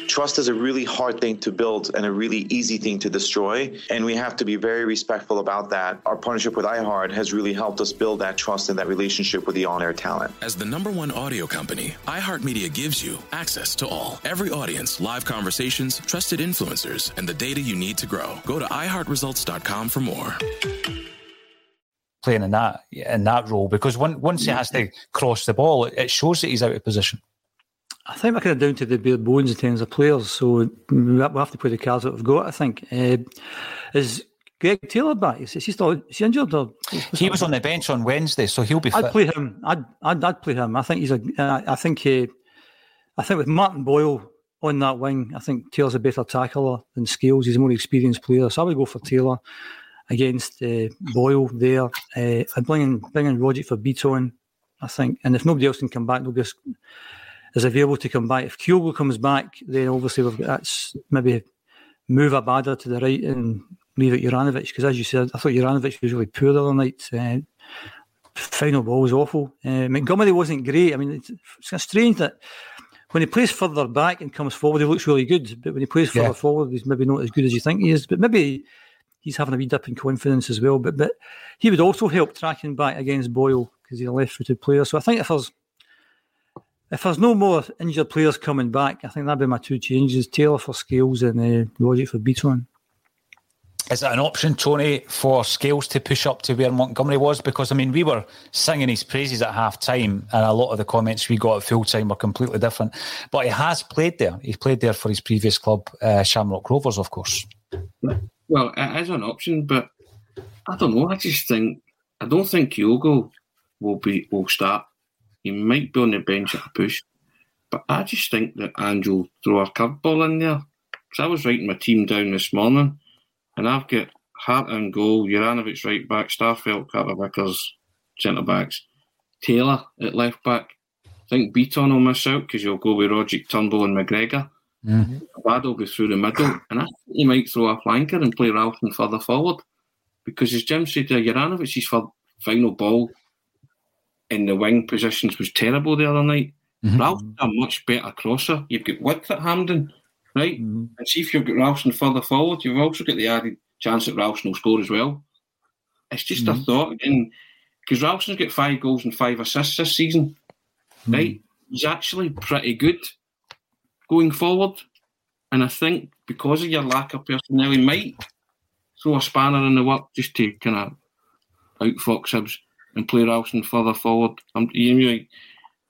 Trust is a really hard thing to build and a really easy thing to destroy. And we have to be very respectful about that. Our partnership with iHeart has really helped us build that trust and that relationship with the on air talent.
As the number one audio company, iHeartMedia gives you access to all, every audience, live conversations, trusted influencers, and the data you need to grow. Go to iHeartResults.com for more
playing in that in that role because when, once he mm-hmm. has to cross the ball, it shows that he's out of position.
I think we're kind of down to the bare bones in terms of players, so we have to play the cards that we've got. I think uh, is Greg Taylor back? Is, is he still is he injured? Or,
he was on the bench on Wednesday, so he'll be.
I'd
fit.
play him. I'd, I'd I'd play him. I think he's a. I think he, I think with Martin Boyle on that wing, I think Taylor's a better tackler than Scales. He's a more experienced player, so I would go for Taylor against uh, Boyle there. Uh, I'd bring in bring in Rogic for Bitton. I think, and if nobody else can come back, nobody else is available to come back. If Kyogo comes back, then obviously we've got that's maybe move Abada to the right and leave it Juranovic because, as you said, I thought Juranovic was really poor the other night. Uh, final ball was awful. Uh, Montgomery wasn't great. I mean, it's, it's kind of strange that when he plays further back and comes forward, he looks really good. But when he plays further
Yeah.
forward, he's maybe not as good as you think he is. But maybe he's having a wee dip in confidence as well. But but he would also help tracking back against Boyle because he's a left-footed player. So I think if there's if there's no more injured players coming back, I think that'd be my two changes: Taylor for Scales and uh, Rogic for Bitton.
Is it an option, Tony, for Scales to push up to where Montgomery was? Because I mean, we were singing his praises at half time, and a lot of the comments we got at full time were completely different. But he has played there. He played there for his previous club, uh, Shamrock Rovers, of course.
Well, it is an option, but I don't know. I just think I don't think Kyogo will be will start. He might be on the bench at a push, but I just think that Andrew will throw a curveball in there. Because I was writing my team down this morning, and I've got Hart and goal, Juranovic right back, Starfelt, Carter Vickers centre backs, Taylor at left back. I think Bitton will miss out because you'll go with Rogic, Turnbull, and McGregor. Abad will be through the middle, and I think he might throw a flanker and play Ralston further forward. Because as Jim said, uh, Juranovic's for final ball in the wing positions was terrible the other night. Mm-hmm. Ralston's a much better crosser. You've got width at Hampden, right? Mm-hmm. And see if you've got Ralston further forward, you've also got the added chance that Ralston will score as well. It's just a mm-hmm. thought, and because Ralston's got five goals and five assists this season, right? He's actually pretty good going forward. And I think because of your lack of personnel, he might throw a spanner in the work just to kind of outfox Hibs and play Ralston further forward. You know,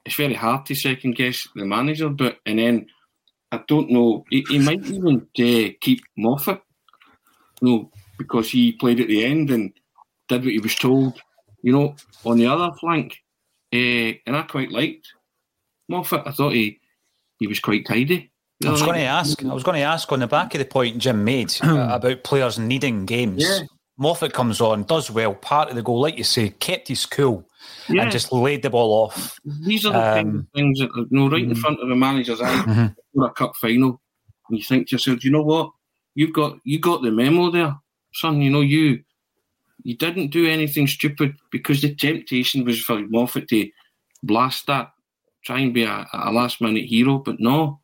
it's very hard to second guess the manager, but and then I don't know. He, he might even uh, keep Moffat, you no, because he played at the end and did what he was told. You know, on the other flank, uh, and I quite liked Moffat. I thought he he was quite tidy.
I was going to ask. I was going to ask on the back of the point Jim made uh, [CLEARS THROAT] about players needing games.
Yeah.
Moffat comes on, does well, part of the goal, like you say, kept his cool,
Yeah.
and just laid the ball off.
These are the
Um,
of things that you know right in front of the manager's eye
Mhm.
for a cup final. And you think to yourself, "Do you know what? You've got you got the memo there, son. You know you you didn't do anything stupid because the temptation was for Moffat to blast that, try and be a, a last minute hero, but no,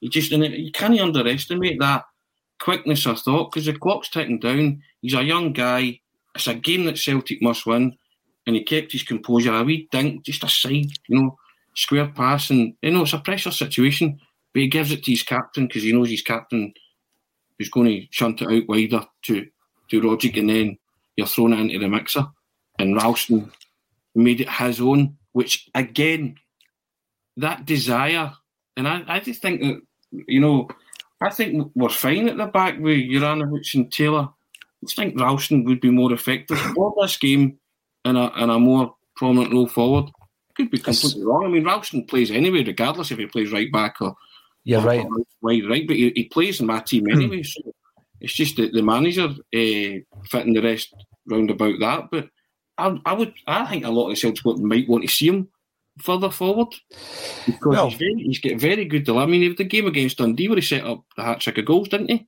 you just and it- you can't underestimate that quickness of thought because the clock's ticking down. He's a young guy. It's a game that Celtic must win, and he kept his composure. A wee dink, just a side, you know, square pass, and you know it's a pressure situation. But he gives it to his captain because he knows his captain is going to shunt it out wider to to Rogic, and then you're thrown into the mixer. And Ralston made it his own, which again, that desire, and I, I just think that you know, I think we're fine at the back with Juranovic and Taylor. I think Ralston would be more effective for this game in a in a more prominent role forward. Could be completely wrong. I mean, Ralston plays anyway, regardless if he plays right back or or-
right.
wide right, but he, he plays in my team anyway. so it's just that the manager uh, fitting the rest round about that. But I, I would, I think a lot of the Celtic might want to see him further forward because
Well-
he's, very, he's got very good delivery. I mean, the game against Dundee where he set up the hat trick of goals, didn't he?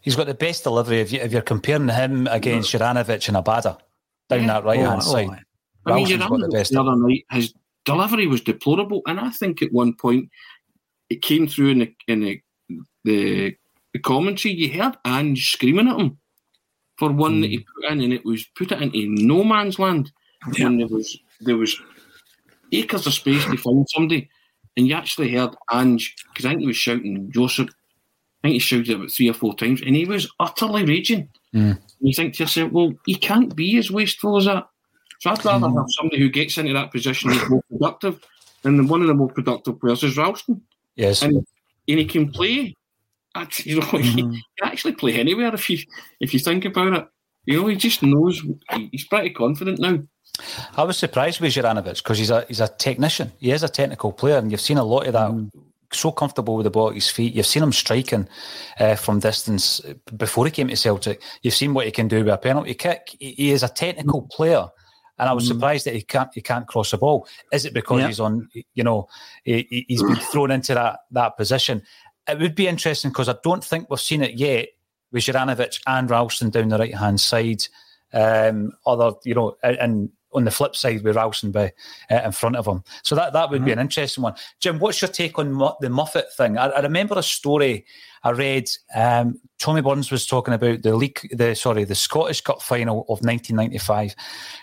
He's got the best delivery if, you, if you're comparing him against Juranovic and Abada down that right hand
Oh,
side.
oh. I mean,
Ralston's got the best.
the other night, his delivery was deplorable, and I think at one point it came through in the in the the, the commentary. You heard Ange screaming at him for one that he hmm. put in, and it was put it into no man's land. And there was there was acres of space to find somebody, and you actually heard Ange because I think he was shouting Joseph. I think he shouted it about three or four times, and he was utterly raging.
Mm.
You think to yourself, well, he can't be as wasteful as that. So I'd rather have somebody who gets into that position who's more productive. And then one of the more productive players is Ralston.
Yes.
And, and he can play. At, you know, [LAUGHS] he can actually play anywhere if you if you think about it. You know, he just knows. He's pretty confident now.
I was surprised with Juranovic because he's a he's a technician. He is a technical player, and you've seen a lot of that. Mm. So comfortable with the ball at his feet. You've seen him striking uh, from distance before he came to Celtic. You've seen what he can do with a penalty kick. He, he is a technical player, and I was mm. surprised that he can't he can't cross the ball. Is it because yeah. he's on? You know, he, has been [SIGHS] thrown into that that position. It would be interesting because I don't think we've seen it yet with Juranovic and Ralston down the right hand side. Um, other, you know, and on the flip side with Ralston by, uh, in front of him. So that, that would mm-hmm. be an interesting one. Jim, what's your take on Mo- the Moffat thing? I, I, remember a story I read. Um, Tommy Burns was talking about the league, the sorry, the Scottish Cup final of 1995,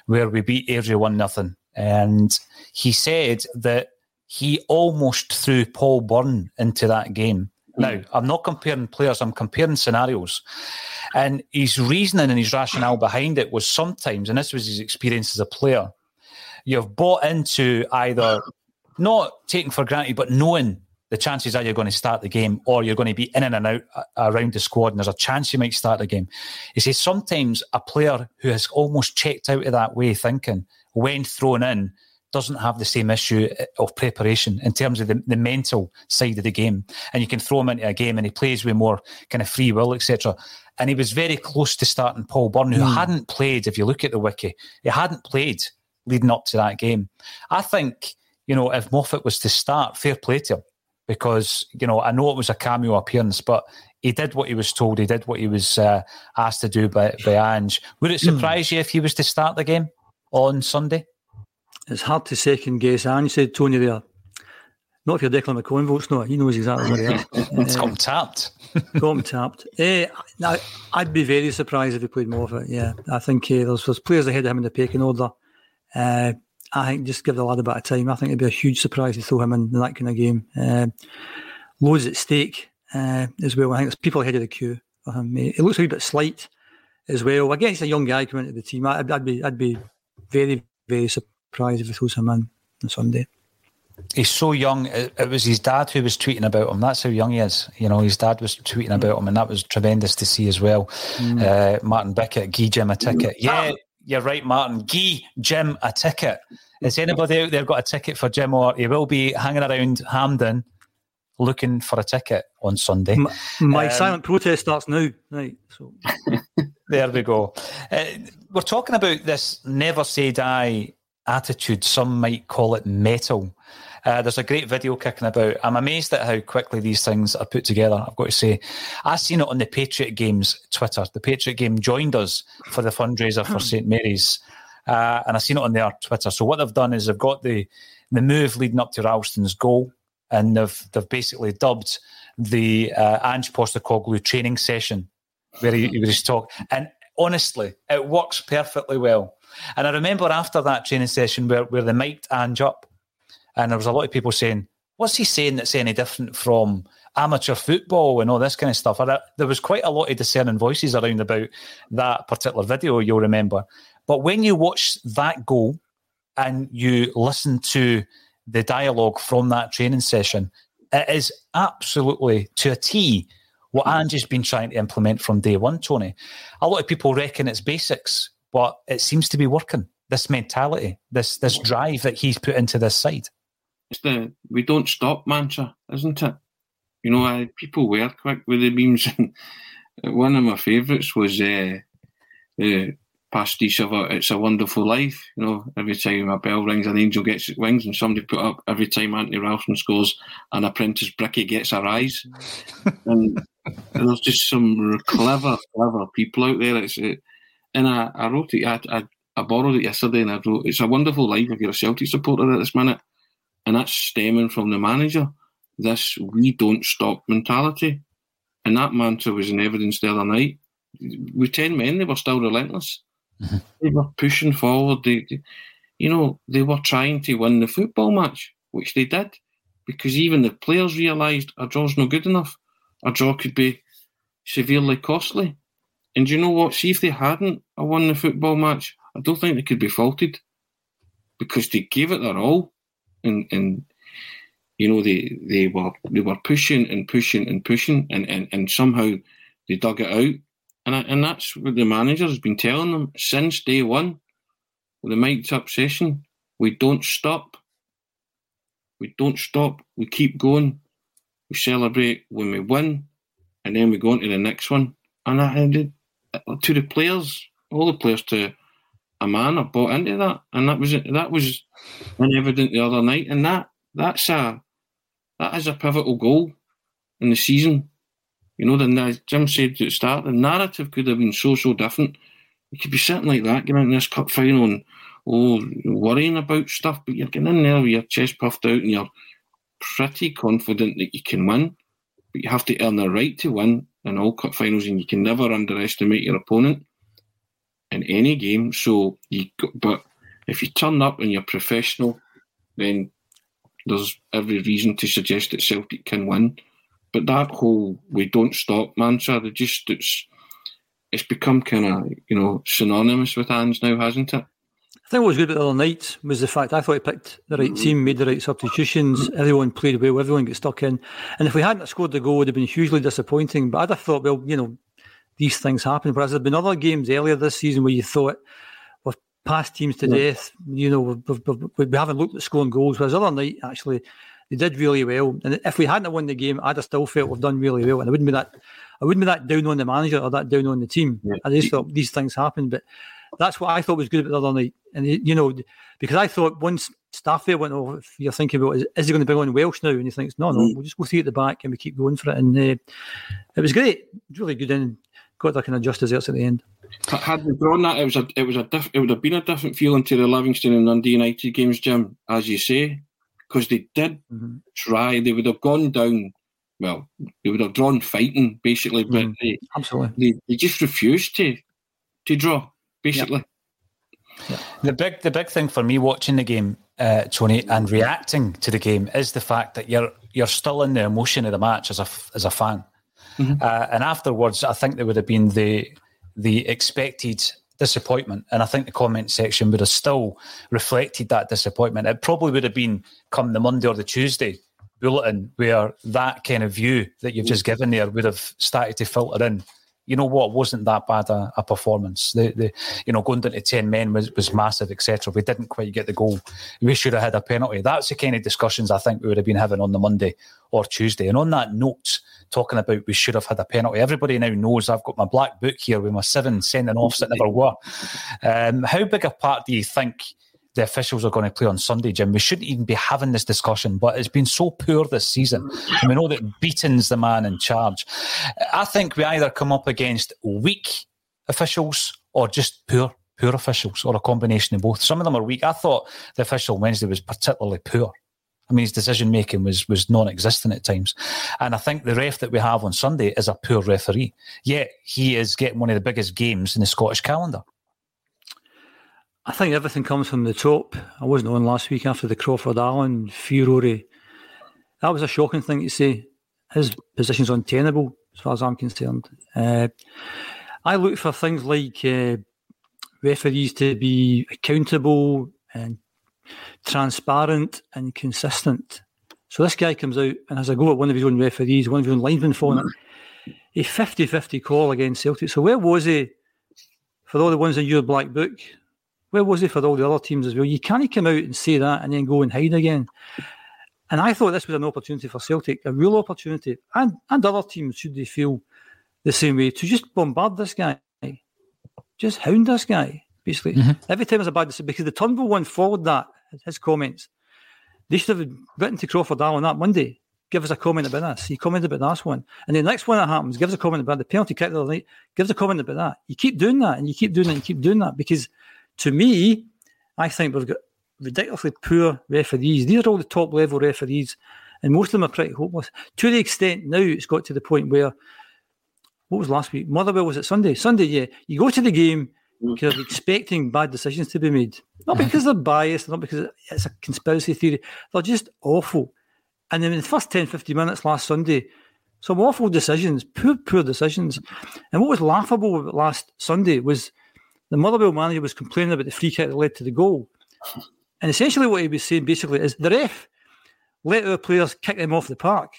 where we beat Airdrie one nothing, and he said that he almost threw Paul Byrne into that game now, I'm not comparing players, I'm comparing scenarios. And his reasoning and his rationale behind it was sometimes, and this was his experience as a player, you've bought into either not taking for granted, but knowing the chances are you're going to start the game or you're going to be in and out around the squad and there's a chance you might start the game. He says sometimes a player who has almost checked out of that way thinking, when thrown in, doesn't have the same issue uh, of preparation in terms of the, the mental side of the game. And you can throw him into a game and he plays with more kind of free will, etc. And he was very close to starting Paul Byrne, who mm. hadn't played, if you look at the wiki, he hadn't played leading up to that game. I think, you know, if Moffat was to start, fair play to him. Because, you know, I know it was a cameo appearance, but he did what he was told. He did what he was uh, asked to do by, by Ange. Would it hmm. surprise mm. you if he was to start the game on Sunday?
It's hard to second guess. And you said Tony there. Not if you're Declan McCowan votes, no. He knows exactly where he is.
it's uh, got him tapped. [LAUGHS]
got him tapped. Uh, now, I'd be very surprised if he played more of it. Yeah, I think uh, there's, there's players ahead of him in the pecking order. Uh, I think just give the lad a bit of time. I think it'd be a huge surprise to throw him in, that kind of game. Uh, loads at stake uh, as well. I think there's people ahead of the queue for him. It looks a wee bit slight as well. Again, he's a young guy coming into the team. I'd, I'd be, I'd be very, very surprised surprised if he throws him in on Sunday.
He's so young. It, it, was his dad who was tweeting about him. That's how young he is. You know, his dad was tweeting about him, and that was tremendous to see as well. Mm. Uh, Martin Bickett, Guy Jim a ticket. Yeah, you're right, Martin. Guy Jim a ticket. Is anybody out there got a ticket for Jim, or he will be hanging around Hampden looking for a ticket on Sunday?
My, my um, silent protest starts now. Right. So [LAUGHS]
there we go. Uh, we're talking about this never say die attitude. Some might call it metal. Uh, there's a great video kicking about. I'm amazed at how quickly these things are put together. I've got to say, I seen it on the Patriot Games Twitter. The Patriot Game joined us for the fundraiser for St Mary's, uh, and I seen it on their Twitter. So what they've done is they've got the the move leading up to Ralston's goal, and they've they've basically dubbed the uh, Ange Postecoglou training session where he, he was talk. And honestly, it works perfectly well. And I remember after that training session where, where they mic'd Ange up, and there was a lot of people saying, What's he saying that's any different from amateur football and all this kind of stuff? And I, there was quite a lot of discerning voices around about that particular video, you'll remember. But when you watch that goal and you listen to the dialogue from that training session, it is absolutely to a T what Ange's been trying to implement from day one, Tony. A lot of people reckon it's basics but it seems to be working. This mentality, this this drive that he's put into this side.
It's the we don't stop mantra, isn't it? You know, I, people were quick with the beams. [LAUGHS] one of my favourites was uh, the pastiche of a, "It's a Wonderful Life." You know, every time a bell rings, an angel gets its wings, and somebody put up every time Anthony Ralston scores, an apprentice Bricky gets a rise. [LAUGHS] and there's just some clever, clever people out there. It's it, and I, I wrote it, I, I, I borrowed it yesterday and I wrote, It's a wonderful life if you're a Celtic supporter at this minute. And that's stemming from the manager. This we don't stop mentality. And that mantra was in evidence the other night. With 10 men, they were still relentless. Mm-hmm. They were pushing forward. They, they, you know, they were trying to win the football match, which they did, because even the players realised a draw's not good enough. A draw could be severely costly. And you know what? See if they hadn't won the football match, I don't think they could be faulted because they gave it their all, and and you know they they were they were pushing and pushing and pushing, and and, and somehow they dug it out, And I, and that's what the manager's been telling them since day one. With the mic'd up session, we don't stop. We don't stop. We keep going. We celebrate when we win, and then we go on to the next one. And I did to the players, all the players to a man have bought into that, and that was that was evident the other night, and that that's a that is a pivotal goal in the season. You know, the Jim said at the start, the narrative could have been so so different. You could be sitting like that, getting in this cup final and oh worrying about stuff, but you're getting in there with your chest puffed out and you're pretty confident that you can win. But you have to earn the right to win in all cup finals, and you can never underestimate your opponent in any game. So you, but if you turn up and you're professional, then there's every reason to suggest that Celtic can win. But that whole "we don't stop" mantra, they just it's it's become kind of you know synonymous with Ange now, hasn't it?
I think what was good about the other night was the fact I thought he picked the right team, made the right substitutions, everyone played well, everyone got stuck in. And if we hadn't scored the goal, it would have been hugely disappointing. But I'd have thought, well, you know, these things happen. Whereas there have been other games earlier this season where you thought we've passed teams to yeah. death. You know, we've, we've, we haven't looked at scoring goals. Whereas the other night, actually, they did really well. And if we hadn't won the game, I'd have still felt we've done really well. And I wouldn't be that, I wouldn't be that down on the manager or that down on the team. Yeah. I just thought these things happen. But that's what I thought was good about the other night. And you know, because I thought once Starfelt went off, you're thinking about is, is he going to bring on Welsh now? And he thinks, no, no, mm. we'll just go through at the back and we keep going for it. And uh, it was great, really good. And got that kind of just desserts at the end.
Had we drawn that, it was a, it was a, diff, it would have been a different feeling to the Livingston and Dundee United games, Jim, as you say, because they did mm-hmm. try. They would have gone down. Well, they would have drawn fighting basically, but mm-hmm. they,
absolutely
they, they just refused to to draw basically. Yep.
Yep. The big the big thing for me watching the game, uh, Tony, and reacting to the game is the fact that you're you're still in the emotion of the match as a as a fan. Mm-hmm. Uh, and afterwards, I think there would have been the the expected disappointment. And I think the comment section would have still reflected that disappointment. It probably would have been come the Monday or the Tuesday bulletin where that kind of view that you've just given there would have started to filter in you know what, wasn't that bad a, a performance. The, the, you know, going down to 10 men was, was massive, etc. We didn't quite get the goal. We should have had a penalty. That's the kind of discussions I think we would have been having on the Monday or Tuesday. And on that note, talking about we should have had a penalty, everybody now knows I've got my black book here with my seven sending offs that never were. Um, how big a part do you think the officials are going to play on Sunday, Jim. We shouldn't even be having this discussion, but it's been so poor this season. And we know that Beaton's the man in charge. I think we either come up against weak officials or just poor, poor officials, or a combination of both. Some of them are weak. I thought the official Wednesday was particularly poor. I mean, his decision making was was non-existent at times, and I think the ref that we have on Sunday is a poor referee. Yet he is getting one of the biggest games in the Scottish calendar.
I think everything comes from the top. I wasn't on last week after the Crawford Allan furore. That was a shocking thing to say. His position's untenable, as far as I'm concerned. Uh, I look for things like uh, referees to be accountable and transparent and consistent. So this guy comes out and has a go at one of his own referees, one of his own linesmen for it. A 50 50 call against Celtic. So where was he for all the ones in your black book? Where was he for all the other teams as well? You can't come out and say that and then go and hide again. And I thought this was an opportunity for Celtic, a real opportunity, and, and other teams, should they feel the same way, to just bombard this guy, just hound this guy, basically. Mm-hmm. Every time there's a bad decision, because the Turnbull one followed that, his comments. They should have written to Crawford Allan that Monday, give us a comment about this. He commented about this one. And the next one that happens, gives a comment about the penalty kick the other night, gives a comment about that. You keep doing that and you keep doing that and you keep doing that because to me, I think we've got ridiculously poor referees. These are all the top level referees, and most of them are pretty hopeless. To the extent now it's got to the point where what was last week? Motherwell was it Sunday? Sunday, yeah. You go to the game because you're expecting bad decisions to be made. Not because they're biased, not because it's a conspiracy theory. They're just awful. And then in the first 10, 15 minutes last Sunday, some awful decisions, poor, poor decisions. And what was laughable last Sunday was the Motherwell manager was complaining about the free kick that led to the goal. And essentially what he was saying basically is the ref let our players kick them off the park.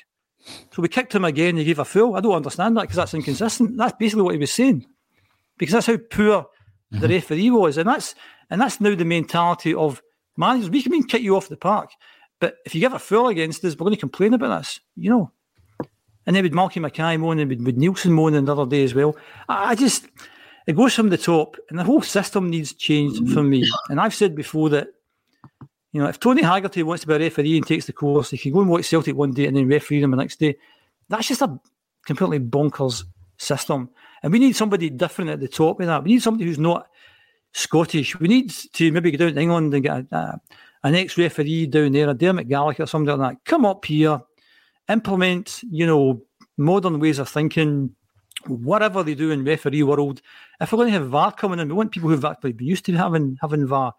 So we kicked him again, he gave a foul. I don't understand that because that's inconsistent. That's basically what he was saying. because that's how poor the mm-hmm. referee was, and that's and that's now the mentality of managers. We can mean kick you off the park, but if you give a foul against us, we're going to complain about this, you know. And then with Malky Mackay moaning, with, with Neilson moaning the other day as well. I, I just it goes from the top, and the whole system needs change mm-hmm. for me. And I've said before that you know, if Tony Haggerty wants to be a referee and takes the course, he can go and watch Celtic one day and then referee them the next day. That's just a completely bonkers system. And we need somebody different at the top of that. We need somebody who's not Scottish. We need to maybe go down to England and get a, a, an ex referee down there, a Dermot Gallagher or somebody like that. Come up here, implement, you know, modern ways of thinking, whatever they do in referee world. If we're going to have VAR coming in, we want people who've actually been used to having having VAR.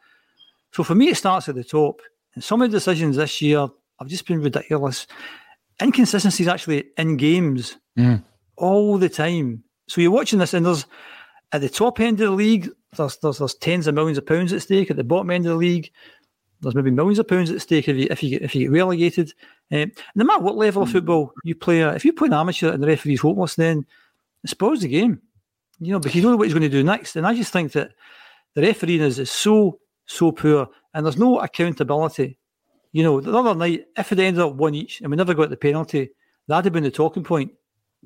So for me, it starts at the top. And some of the decisions this year have just been ridiculous. Inconsistencies actually in games
Mm.
all the time. So you're watching this, and there's at the top end of the league, there's, there's there's tens of millions of pounds at stake. At the bottom end of the league, there's maybe millions of pounds at stake if you if you get, if you get relegated. Um, no matter what level of football you play, if you play an amateur and the referee's hopeless, then spoils the game. You know, because you don't know what he's going to do next. And I just think that the refereeing is, is so so poor, and there's no accountability. You know, the other night, if it ended up one each and we never got the penalty, that'd have been the talking point.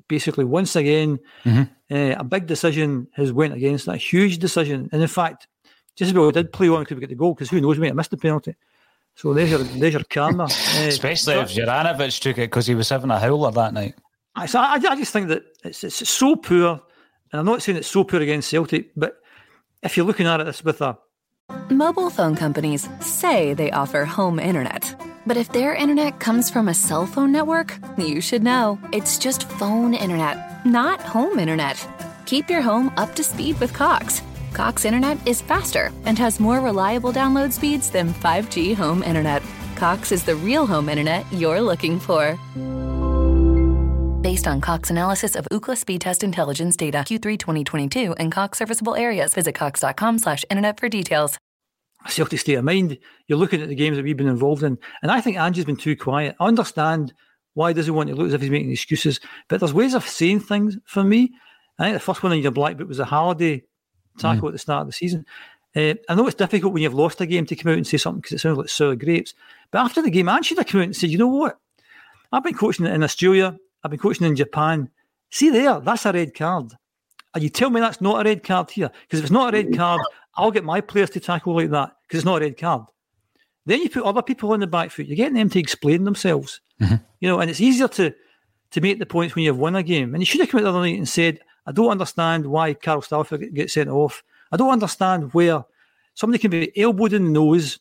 Basically, once again,
Mhm.
uh, a big decision has went against that, huge decision. And in fact, just about did play on could we get the goal because who knows, we might have missed the penalty. So there's your there's your karma. Uh, [LAUGHS]
Especially if Juranovic took it because he was having a howler that night.
I, so I, I just think that it's, it's so poor, and I'm not saying it's so poor against Celtic, but if you're looking at it this with a
Mobile phone companies say they offer home internet. But if their internet comes from a cell phone network, you should know. It's just phone internet, not home internet. Keep your home up to speed with Cox. Cox internet is faster and has more reliable download speeds than 5G home internet. Cox is the real home internet you're looking for. Based on Cox analysis of Ookla speed test intelligence data Q3 2022 and Cox serviceable areas, visit cox.com/internet for details.
Celtic state of mind. You're looking at the games that we've been involved in, and I think Ange's been too quiet. I understand why does he want to look as if he's making excuses, but there's ways of saying things for me. I think the first one in your black book was a Halliday tackle at the start of the season. Uh, I know it's difficult when you've lost a game to come out and say something because it sounds like sour grapes. But after the game, Ange should have come out and said, "You know what? I've been coaching in Australia. I've been coaching in Japan. See there, that's a red card. And you tell me that's not a red card here because if it's not a red mm. card, I'll get my players to tackle like that because it's not a red card. Then you put other people on the back foot. You're getting them to explain themselves. Mm-hmm. You know, and it's easier to to make the points when you've won a game. And you should have come out the other night and said, I don't understand why Carl Starfelt gets sent off. I don't understand where somebody can be elbowed in the nose,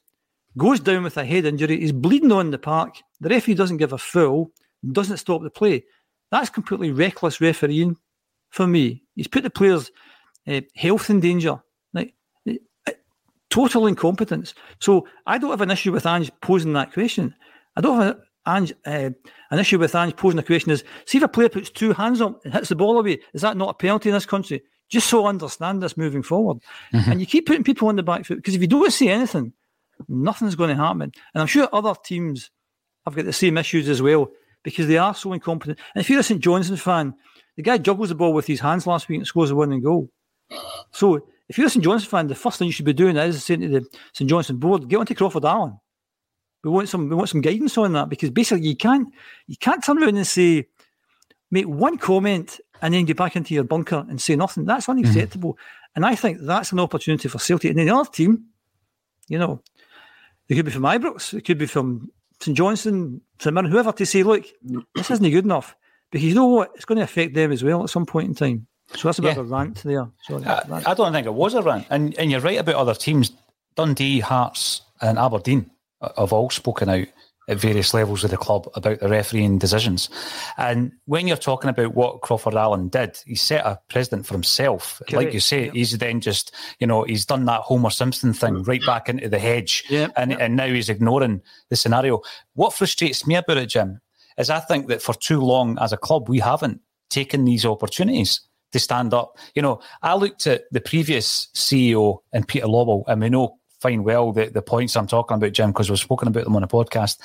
goes down with a head injury, he's bleeding on the park. The referee doesn't give a foul, doesn't stop the play. That's completely reckless refereeing for me. He's put the players' uh, health in danger. Like, uh, total incompetence. So I don't have an issue with Ange posing that question. I don't have a, Ange, uh, an issue with Ange posing the question is, see if a player puts two hands up and hits the ball away, is that not a penalty in this country? Just so I understand this moving forward. And you keep putting people on the back foot because if you don't see anything, nothing's going to happen. And I'm sure other teams have got the same issues as well because they are so incompetent. And if you're a St Johnstone fan, the guy juggles the ball with his hands last week and scores a winning goal. So if you're a St Johnstone fan, the first thing you should be doing is saying to the St Johnstone board, get onto Crawford Allan. We want some we want some guidance on that because basically you can't you can't turn around and say make one comment and then get back into your bunker and say nothing. That's mm-hmm. unacceptable. And I think that's an opportunity for Celtic. And then the other team, you know, it could be from Ibrox, it could be from St Johnstone, St Mirren, whoever to say, look, this isn't good enough. Because you know what? It's going to affect them as well at some point in time. So that's a bit
Yeah.
of a rant there. Sorry.
I, I don't think it was a rant. And, and you're right about other teams. Dundee, Hearts, and Aberdeen uh, have all spoken out at various levels of the club about the refereeing decisions. And when you're talking about what Crawford Allan did, he set a precedent for himself. Like you say,
yeah.
he's then just, you know, he's done that Homer Simpson thing right back into the hedge.
Yeah,
and, and now he's ignoring the scenario. What frustrates me about it, Jim, is I think that for too long as a club, we haven't taken these opportunities to stand up. You know, I looked at the previous CEO and Peter Lawwell, and we know fine well the, the points I'm talking about, Jim, because we've spoken about them on a podcast.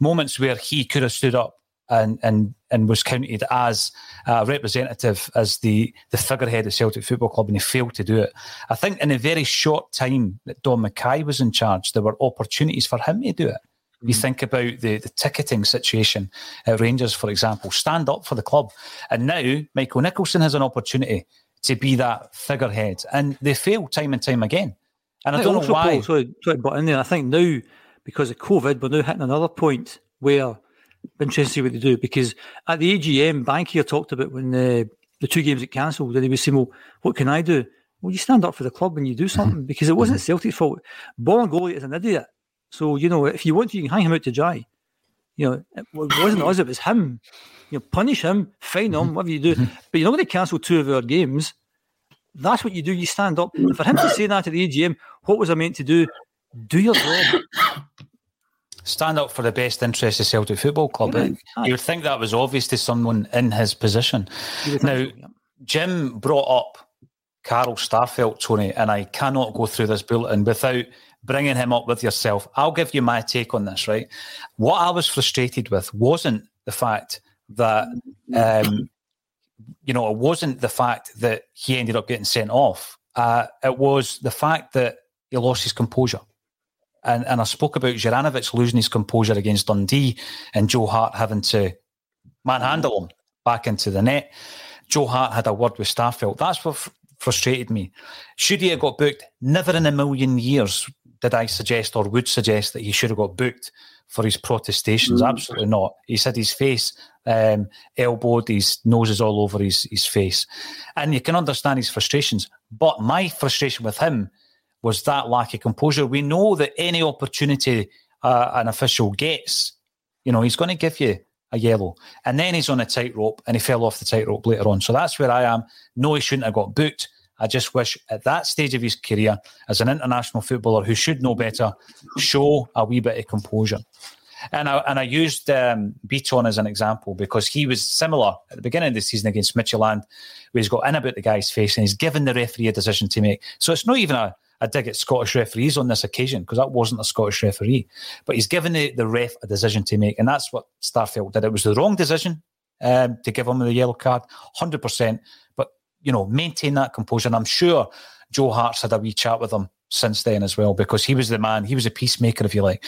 Moments where he could have stood up and and and was counted as a representative as the the figurehead of Celtic Football Club, and he failed to do it. I think in a very short time that Dom McKay was in charge, there were opportunities for him to do it. You
Mm.
think about the, the ticketing situation at Rangers, for example, stand up for the club. And now Michael Nicholson has an opportunity to be that figurehead. And they fail time and time again. And I
think
don't know why.
Sorry, sorry, but in there, I think now because of COVID, we're now hitting another point where I'm to see what they do. Because at the AGM, Bankier talked about when the the two games get cancelled, and he was saying, "Well, what can I do?" Well, you stand up for the club and you do something [LAUGHS] because it wasn't mm-hmm. Celtic's fault. Bolingoli is an idiot, so you know if you want to, you can hang him out to dry. You know, it wasn't us; it was him. You know, punish him, fine him, mm-hmm. whatever you do. Mm-hmm. But you're not going to cancel two of our games. That's what you do. You stand up. And for him to say that at the AGM, what was I meant to do? Do your job.
stand up for the best interest of Celtic Football Club.
Yeah,
you would think that was obvious to someone in his position. Now, Jim brought up Carl Starfelt, Tony, and I cannot go through this bulletin without bringing him up with yourself. I'll give you my take on this, right? What I was frustrated with wasn't the fact that, um, you know, it wasn't the fact that he ended up getting sent off. Uh, it was the fact that he lost his composure. And, and I spoke about Juranovic losing his composure against Dundee and Joe Hart having to manhandle him back into the net. Joe Hart had a word with Starfelt. That's what fr- frustrated me. Should he have got booked? Never in a million years did I suggest or would suggest that he should have got booked for his protestations.
Mm.
Absolutely not. He's had his face um, elbowed, his nose is all over his, his face. And you can understand his frustrations. But my frustration with him was that lack of composure. We know that any opportunity uh, an official gets, you know, he's going to give you a yellow. And then he's on a tightrope and he fell off the tightrope later on. So that's where I am. No, he shouldn't have got booked. I just wish at that stage of his career, as an international footballer who should know better, show a wee bit of composure. And I, and I used um, Bitton as an example because he was similar at the beginning of the season against Midtjylland, where he's got in about the guy's face and he's given the referee a decision to make. So it's not even a, a dig at Scottish referees on this occasion because that wasn't a Scottish referee, but he's given the, the ref a decision to make. And that's what Starfelt did. It was the wrong decision um, to give him the yellow card, 100%. But, you know, maintain that composure. And I'm sure Joe Hart's had a wee chat with him since then as well because he was the man, he was a peacemaker, if you like.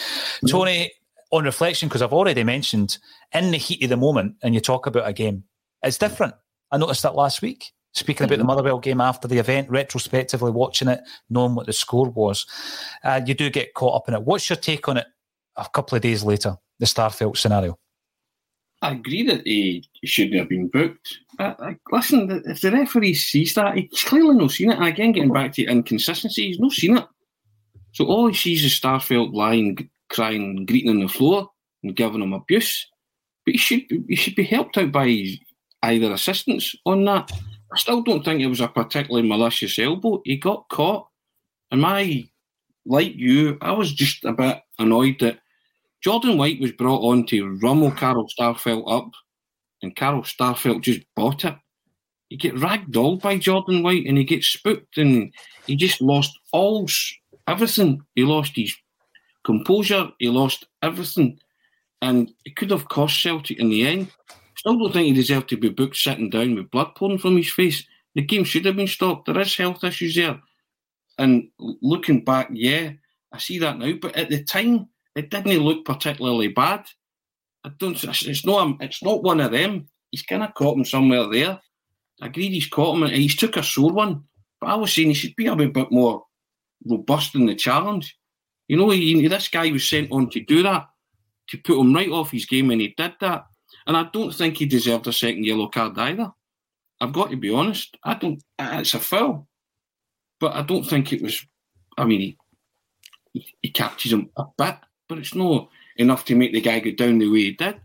Tony, on reflection, because I've already mentioned in the heat of the moment, and you talk about a game, it's different. I noticed that last week. Speaking about the Motherwell game after the event, retrospectively watching it, knowing what the score was, uh, you do get caught up in it. What's your take on it a couple of days later, the Starfelt scenario?
I agree that he shouldn't have been booked. Listen, if the referee sees that, he's clearly not seen it. And again, getting back to inconsistency, he's not seen it. So all he sees is Starfelt lying, crying, greeting on the floor and giving him abuse. But he should he should be helped out by his, either assistants on that. I still don't think it was a particularly malicious elbow. He got caught. And my, like you, I was just a bit annoyed that Jordan White was brought on to rummel Carl Starfelt up, and Carl Starfelt just bought it. He get ragdolled by Jordan White, and he gets spooked, and he just lost all everything. He lost his composure. He lost everything, and it could have cost Celtic in the end. Still don't think he deserved to be booked sitting down with blood pouring from his face. The game should have been stopped. There is health issues there, and looking back, yeah, I see that now. But at the time, it didn't look particularly bad. I don't. It's not. It's not one of them. He's kind of caught him somewhere there. I agreed. He's caught him. and He's took a sore one. But I was saying he should be a bit more robust in the challenge. You know, he, this guy was sent on to do that, to put him right off his game, and he did that. And I don't think he deserved a second yellow card either. I've got to be honest. I don't. It's a foul, but I don't think it was. I mean, he he, he catches him a bit, but it's not enough to make the guy go down the way he did.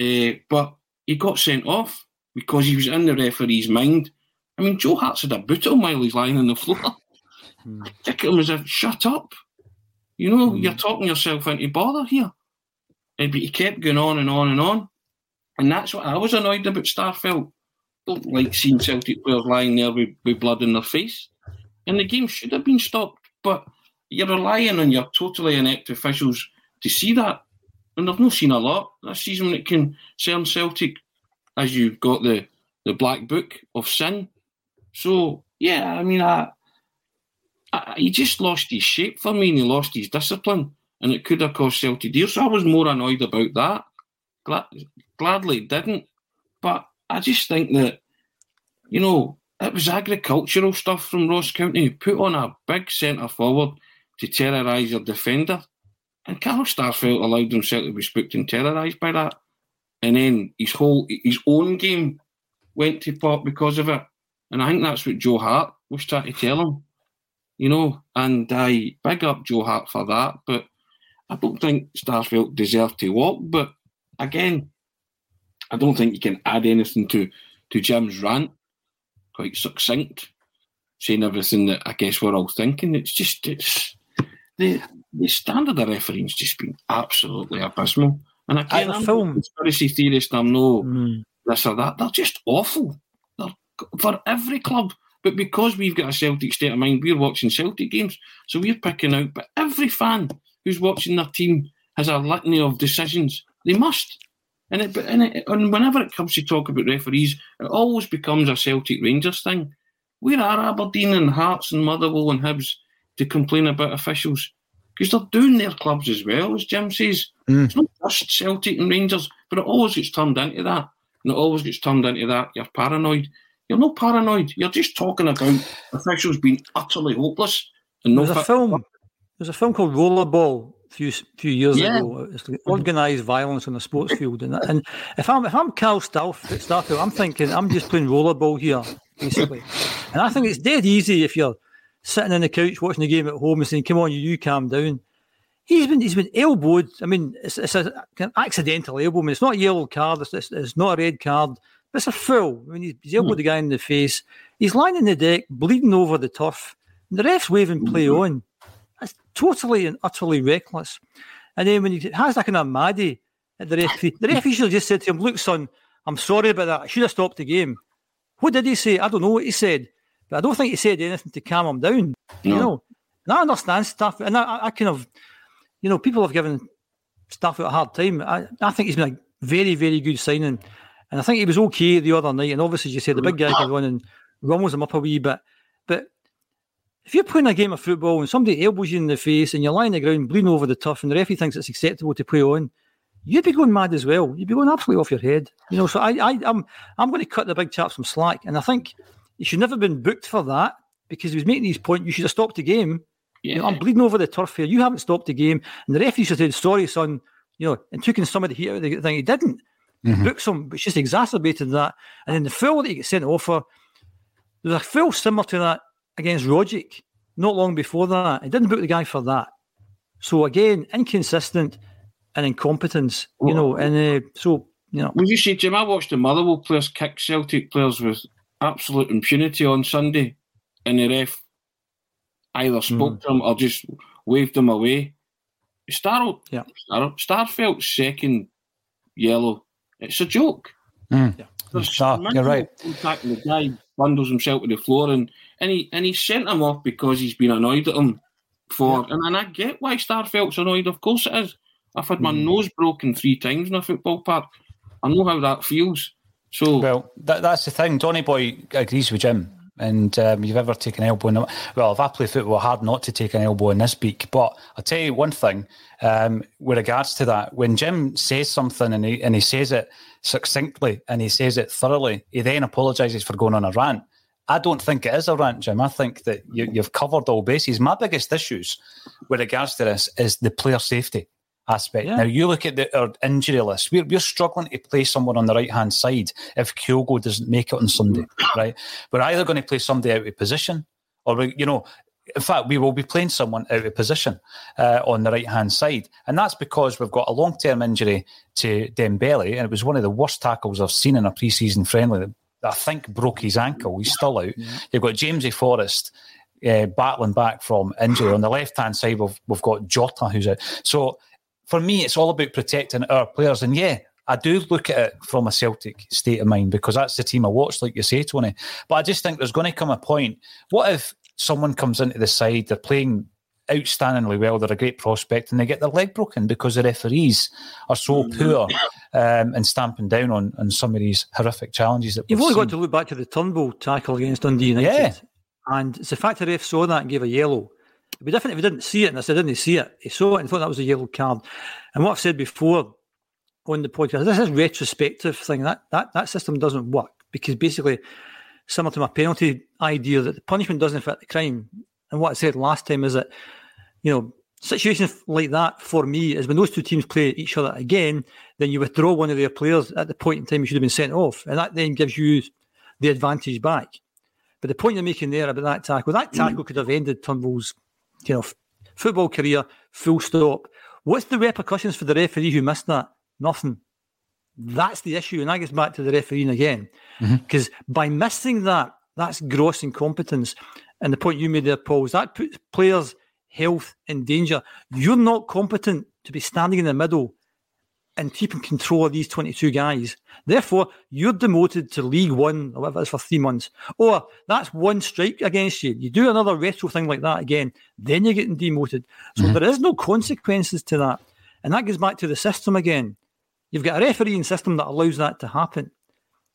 Uh, but he got sent off because he was in the referee's mind. I mean, Joe Hart's had a boot on while he's lying on the floor. [LAUGHS] Kick him as if, shut up. You know, you're talking yourself into bother here. Eh, but he kept going on and on and on. And that's what I was annoyed about Starfelt. Don't like seeing Celtic players lying there with, with blood in their face. And the game should have been stopped. But you're relying on your totally inept officials to see that. and I've not seen a lot this season when it concern Celtic, as you've got the the black book of sin. So yeah, I mean, I, I, he just lost his shape for me, and he lost his discipline, and it could have cost Celtic dear. So I was more annoyed about that. Glad, gladly didn't, but I just think that you know it was agricultural stuff from Ross County. Put on a big centre forward to terrorise your defender. And Carl Starfelt allowed himself to be spooked and terrorised by that. And then his whole his own game went to pot because of it. And I think that's what Joe Hart was trying to tell him. You know, and I big up Joe Hart for that, but I don't think Starfelt deserved to walk. But again, I don't think you can add anything to, to Jim's rant. Quite succinct, saying everything that I guess we're all thinking. It's just it's the the standard of refereeing's just been absolutely abysmal. And again, I'm film. conspiracy theorist. I'm no mm. this or that. They're just awful. They're for every club. But because we've got a Celtic state of mind, we're watching Celtic games, so we're picking out. But every fan who's watching their team has a litany of decisions. They must. And it, and, it, and whenever it comes to talk about referees, it always becomes a Celtic Rangers thing. Where are Aberdeen and Hearts and Motherwell and Hibs to complain about officials? Because they're doing their clubs as well, as Jim says. Mm. It's not just Celtic and Rangers, but it always gets turned into that. And it always gets turned into that. You're paranoid. You're not paranoid. You're just talking about [LAUGHS] officials being utterly hopeless. And no
there's a film. There's a film called Rollerball a few few years yeah. ago. It's like organised violence on the sports field, and, and if I'm if I'm Carl Starfelt, I'm thinking I'm just playing rollerball here, basically. and I think it's dead easy if you're sitting on the couch watching the game at home and saying, "Come on, you, you calm down." He's been he's been elbowed. I mean, it's, it's a, an accidental elbow. I mean, it's not a yellow card. It's, it's, it's not a red card. It's a foul. I mean, he's, he's elbowed hmm. the guy in the face. He's lying in the deck, bleeding over the turf. And the ref's waving play hmm. on. That's totally and utterly reckless. And then when he has that kind of Maddie at the referee, the [LAUGHS] referee should have just said to him, "Look, son, I'm sorry about that. I should have stopped the game." What did he say? I don't know what he said. But I don't think he said anything to calm him down. No. You know, and I understand stuff, and I, I, kind of, you know, people have given stuff a hard time. I, I think he's been a very, very good signing, and I think he was okay the other night. And obviously, as you said, the big guy came on and rummels him up a wee bit. But if you're playing a game of football and somebody elbows you in the face and you're lying on the ground bleeding over the turf, and the referee thinks it's acceptable to play on, you'd be going mad as well. You'd be going absolutely off your head. You know, so I, I, I'm, I'm going to cut the big chap some slack, and I think he should never have been booked for that because he was making these points. You should have stopped the game. Yeah. You know, I'm bleeding over the turf here. You haven't stopped the game. And the referee should have said, sorry, son, you know, and took in some of the heat out of the thing. He didn't. Mm-hmm. Books him, but just exacerbated that. And then the foul that he gets sent off for, there was a foul similar to that against Rogic not long before that. He didn't book the guy for that. So again, inconsistent and incompetence, you know, and uh, so, you know.
Would you say, Jim, I watched the Motherwell players kick Celtic players with absolute impunity on Sunday, and the ref either spoke mm. to him or just waved him away. Star, yeah. Star, Starfelt's second yellow, it's a joke.
Mm. Yeah. Star, you're right.
The guy bundles himself to the floor and, and he and he sent him off because he's been annoyed at him for yeah. and, and I get why Starfelt's annoyed, of course it is. I've had my mm. nose broken three times in a football park. I know how that feels. So
well, that, that's the thing. Donny Boy agrees with Jim. And um, you've ever taken an elbow in the, well, if I play football, hard not to take an elbow in this beak. But I'll tell you one thing um, with regards to that. When Jim says something and he, and he says it succinctly and he says it thoroughly, he then apologises for going on a rant. I don't think it is a rant, Jim. I think that you, you've covered all bases. My biggest issues with regards to this is the player safety aspect. Yeah. Now you look at the our injury list. We're, we're struggling to play someone on the right hand side if Kyogo doesn't make it on Sunday, right? We're either going to play somebody out of position, or we, you know, in fact, we will be playing someone out of position uh, on the right hand side, and that's because we've got a long term injury to Dembele, and it was one of the worst tackles I've seen in a pre season friendly. I think broke his ankle. He's still out. Yeah. You've got Jamesy Forrest. Uh, battling back from injury on the left hand side, we've we've got Jota who's out. So for me, it's all about protecting our players. And yeah, I do look at it from a Celtic state of mind because that's the team I watch, like you say, Tony. But I just think there's going to come a point. What if someone comes into the side, they're playing outstandingly well. They're a great prospect, and they get their leg broken because the referees are so
Mm.
poor um, and stamping down on, on some of these horrific challenges that
You've only
seen.
got to look back to the Turnbull tackle against Dundee United.
Yeah.
And it's the fact the ref saw that and gave a yellow. It'd be different if he didn't see it and I said, didn't he see it? He saw it and thought that was a yellow card. And what I've said before on the podcast, this is retrospective thing. That that that system doesn't work because basically, similar to my penalty idea, that the punishment doesn't fit the crime. And what I said last time is that, you know, situations like that for me is when those two teams play each other again, then you withdraw one of their players at the point in time you should have been sent off, and that then gives you the advantage back. But the point you're making there about that tackle, that tackle could have ended Turnbull's, you know, football career. Full stop. What's the repercussions for the referee who missed that? Nothing. That's the issue, and that gets back to the refereeing again. Mm-hmm. Because by missing that, that's gross incompetence. And the point you made there, Paul, is that puts players' health in danger. You're not competent to be standing in the middle and keeping control of these 22 guys. Therefore, you're demoted to League One or whatever it is for three months. Or that's one strike against you. You do another retro thing like that again, then you're getting demoted. So mm-hmm. there is no consequences to that. And that goes back to the system again. You've got a refereeing system that allows that to happen.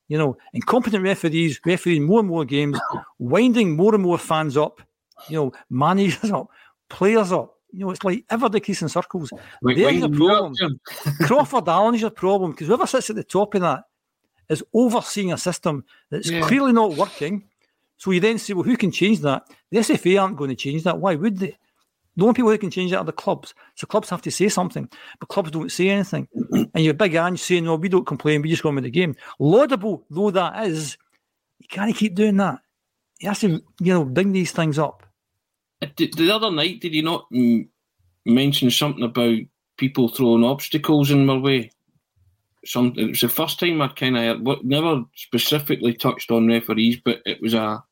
You know, incompetent referees refereeing more and more games, winding more and more fans up, you know, managers [LAUGHS] up, players up. You know, it's like ever decreasing circles.
Wait,
There's a
winding you
problem. [LAUGHS] Crawford Allan's your problem because whoever sits at the top of that is overseeing a system that's
Yeah.
clearly not working. So you then say, well, who can change that? The SFA aren't going to change that. Why would they? The only people who can change that are the clubs. So clubs have to say something, but clubs don't say anything. and you're big Ange saying, no, we don't complain, we just go on with the game. Laudable though that is, you can't keep doing that. You have to, you know, bring these things up.
The, the other night, did you not mention something about people throwing obstacles in my way? Some, it was the first time I kind of never specifically touched on referees, but it was a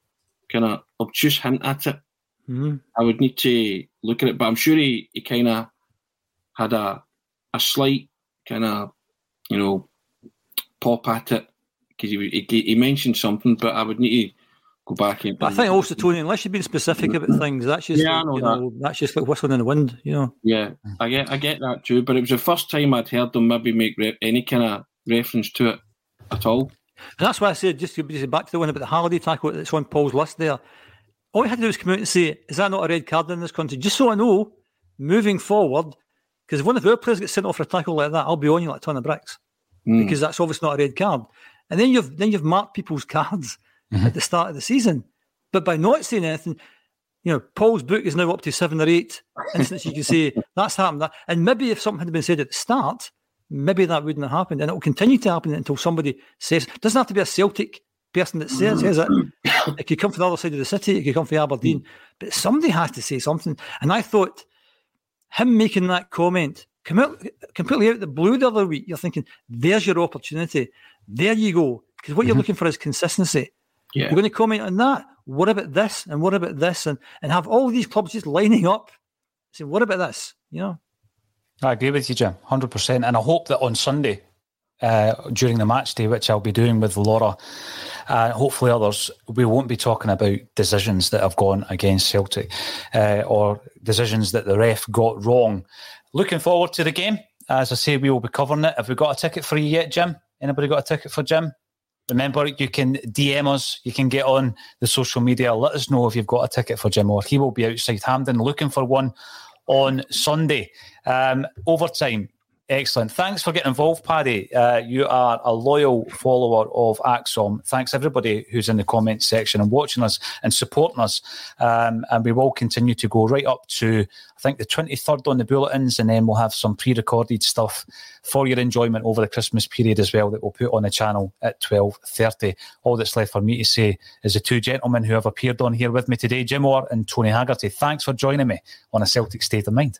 kind of obtuse hint at it.
Mhm.
I would need to look at it, but I'm sure he, he kind of had a a slight kind of you know pop at it because he, he he mentioned something, but I would need to go back and.
But I think also, Tony, unless you've been specific about things, that's just,
Yeah, I
like,
know
you know, that's just like whistling in the wind, you know.
Yeah, I get I get that too, but it was the first time I'd heard them maybe make re- any kind of reference to it at all.
And that's why I said, just to be back to the one about the Halliday tackle that's on Paul's list there. All you had to do was come out and say, is that not a red card in this country? Just so I know, moving forward, because if one of our players gets sent off for a tackle like that, I'll be on you like a ton of bricks.
Mm.
Because that's obviously not a red card. And then you've then you've marked people's cards Mm-hmm. at the start of the season. But by not saying anything, you know, Paul's book is now up to seven or eight instances you can say [LAUGHS] that's happened. That and maybe if something had been said at the start, maybe that wouldn't have happened. And it will continue to happen until somebody says it doesn't have to be a Celtic person that says, says it. Mm-hmm. It could come from the other side of the city, it could come from Aberdeen. Mm-hmm. But somebody has to say something. And I thought him making that comment come out completely out of the blue the other week, you're thinking, there's your opportunity. There you go. Because what you're looking for is consistency.
Yeah.
You're going to comment on that. What about this? And what about this? And and have all these clubs just lining up saying, what about this? You know?
I agree with you, Jim, hundred percent. And I hope that on Sunday, uh, during the match day, which I'll be doing with Laura, and hopefully others, we won't be talking about decisions that have gone against Celtic uh, or decisions that the ref got wrong. Looking forward to the game. As I say, we will be covering it. Have we got a ticket for you yet, Jim? Anybody got a ticket for Jim? Remember, you can DM us. You can get on the social media. Let us know if you've got a ticket for Jim, or he will be outside Hampden looking for one on Sunday. Um, overtime. Excellent. Thanks for getting involved, Paddy. Uh, you are a loyal follower of ACSOM. Thanks everybody who's in the comments section and watching us and supporting us. Um, and we will continue to go right up to I think the 23rd on the bulletins, and then we'll have some pre-recorded stuff for your enjoyment over the Christmas period as well that we'll put on the channel at 12:30. All that's left for me to say is the two gentlemen who have appeared on here with me today, Jim Orr and Tony Haggerty. Thanks for joining me on a Celtic State of Mind.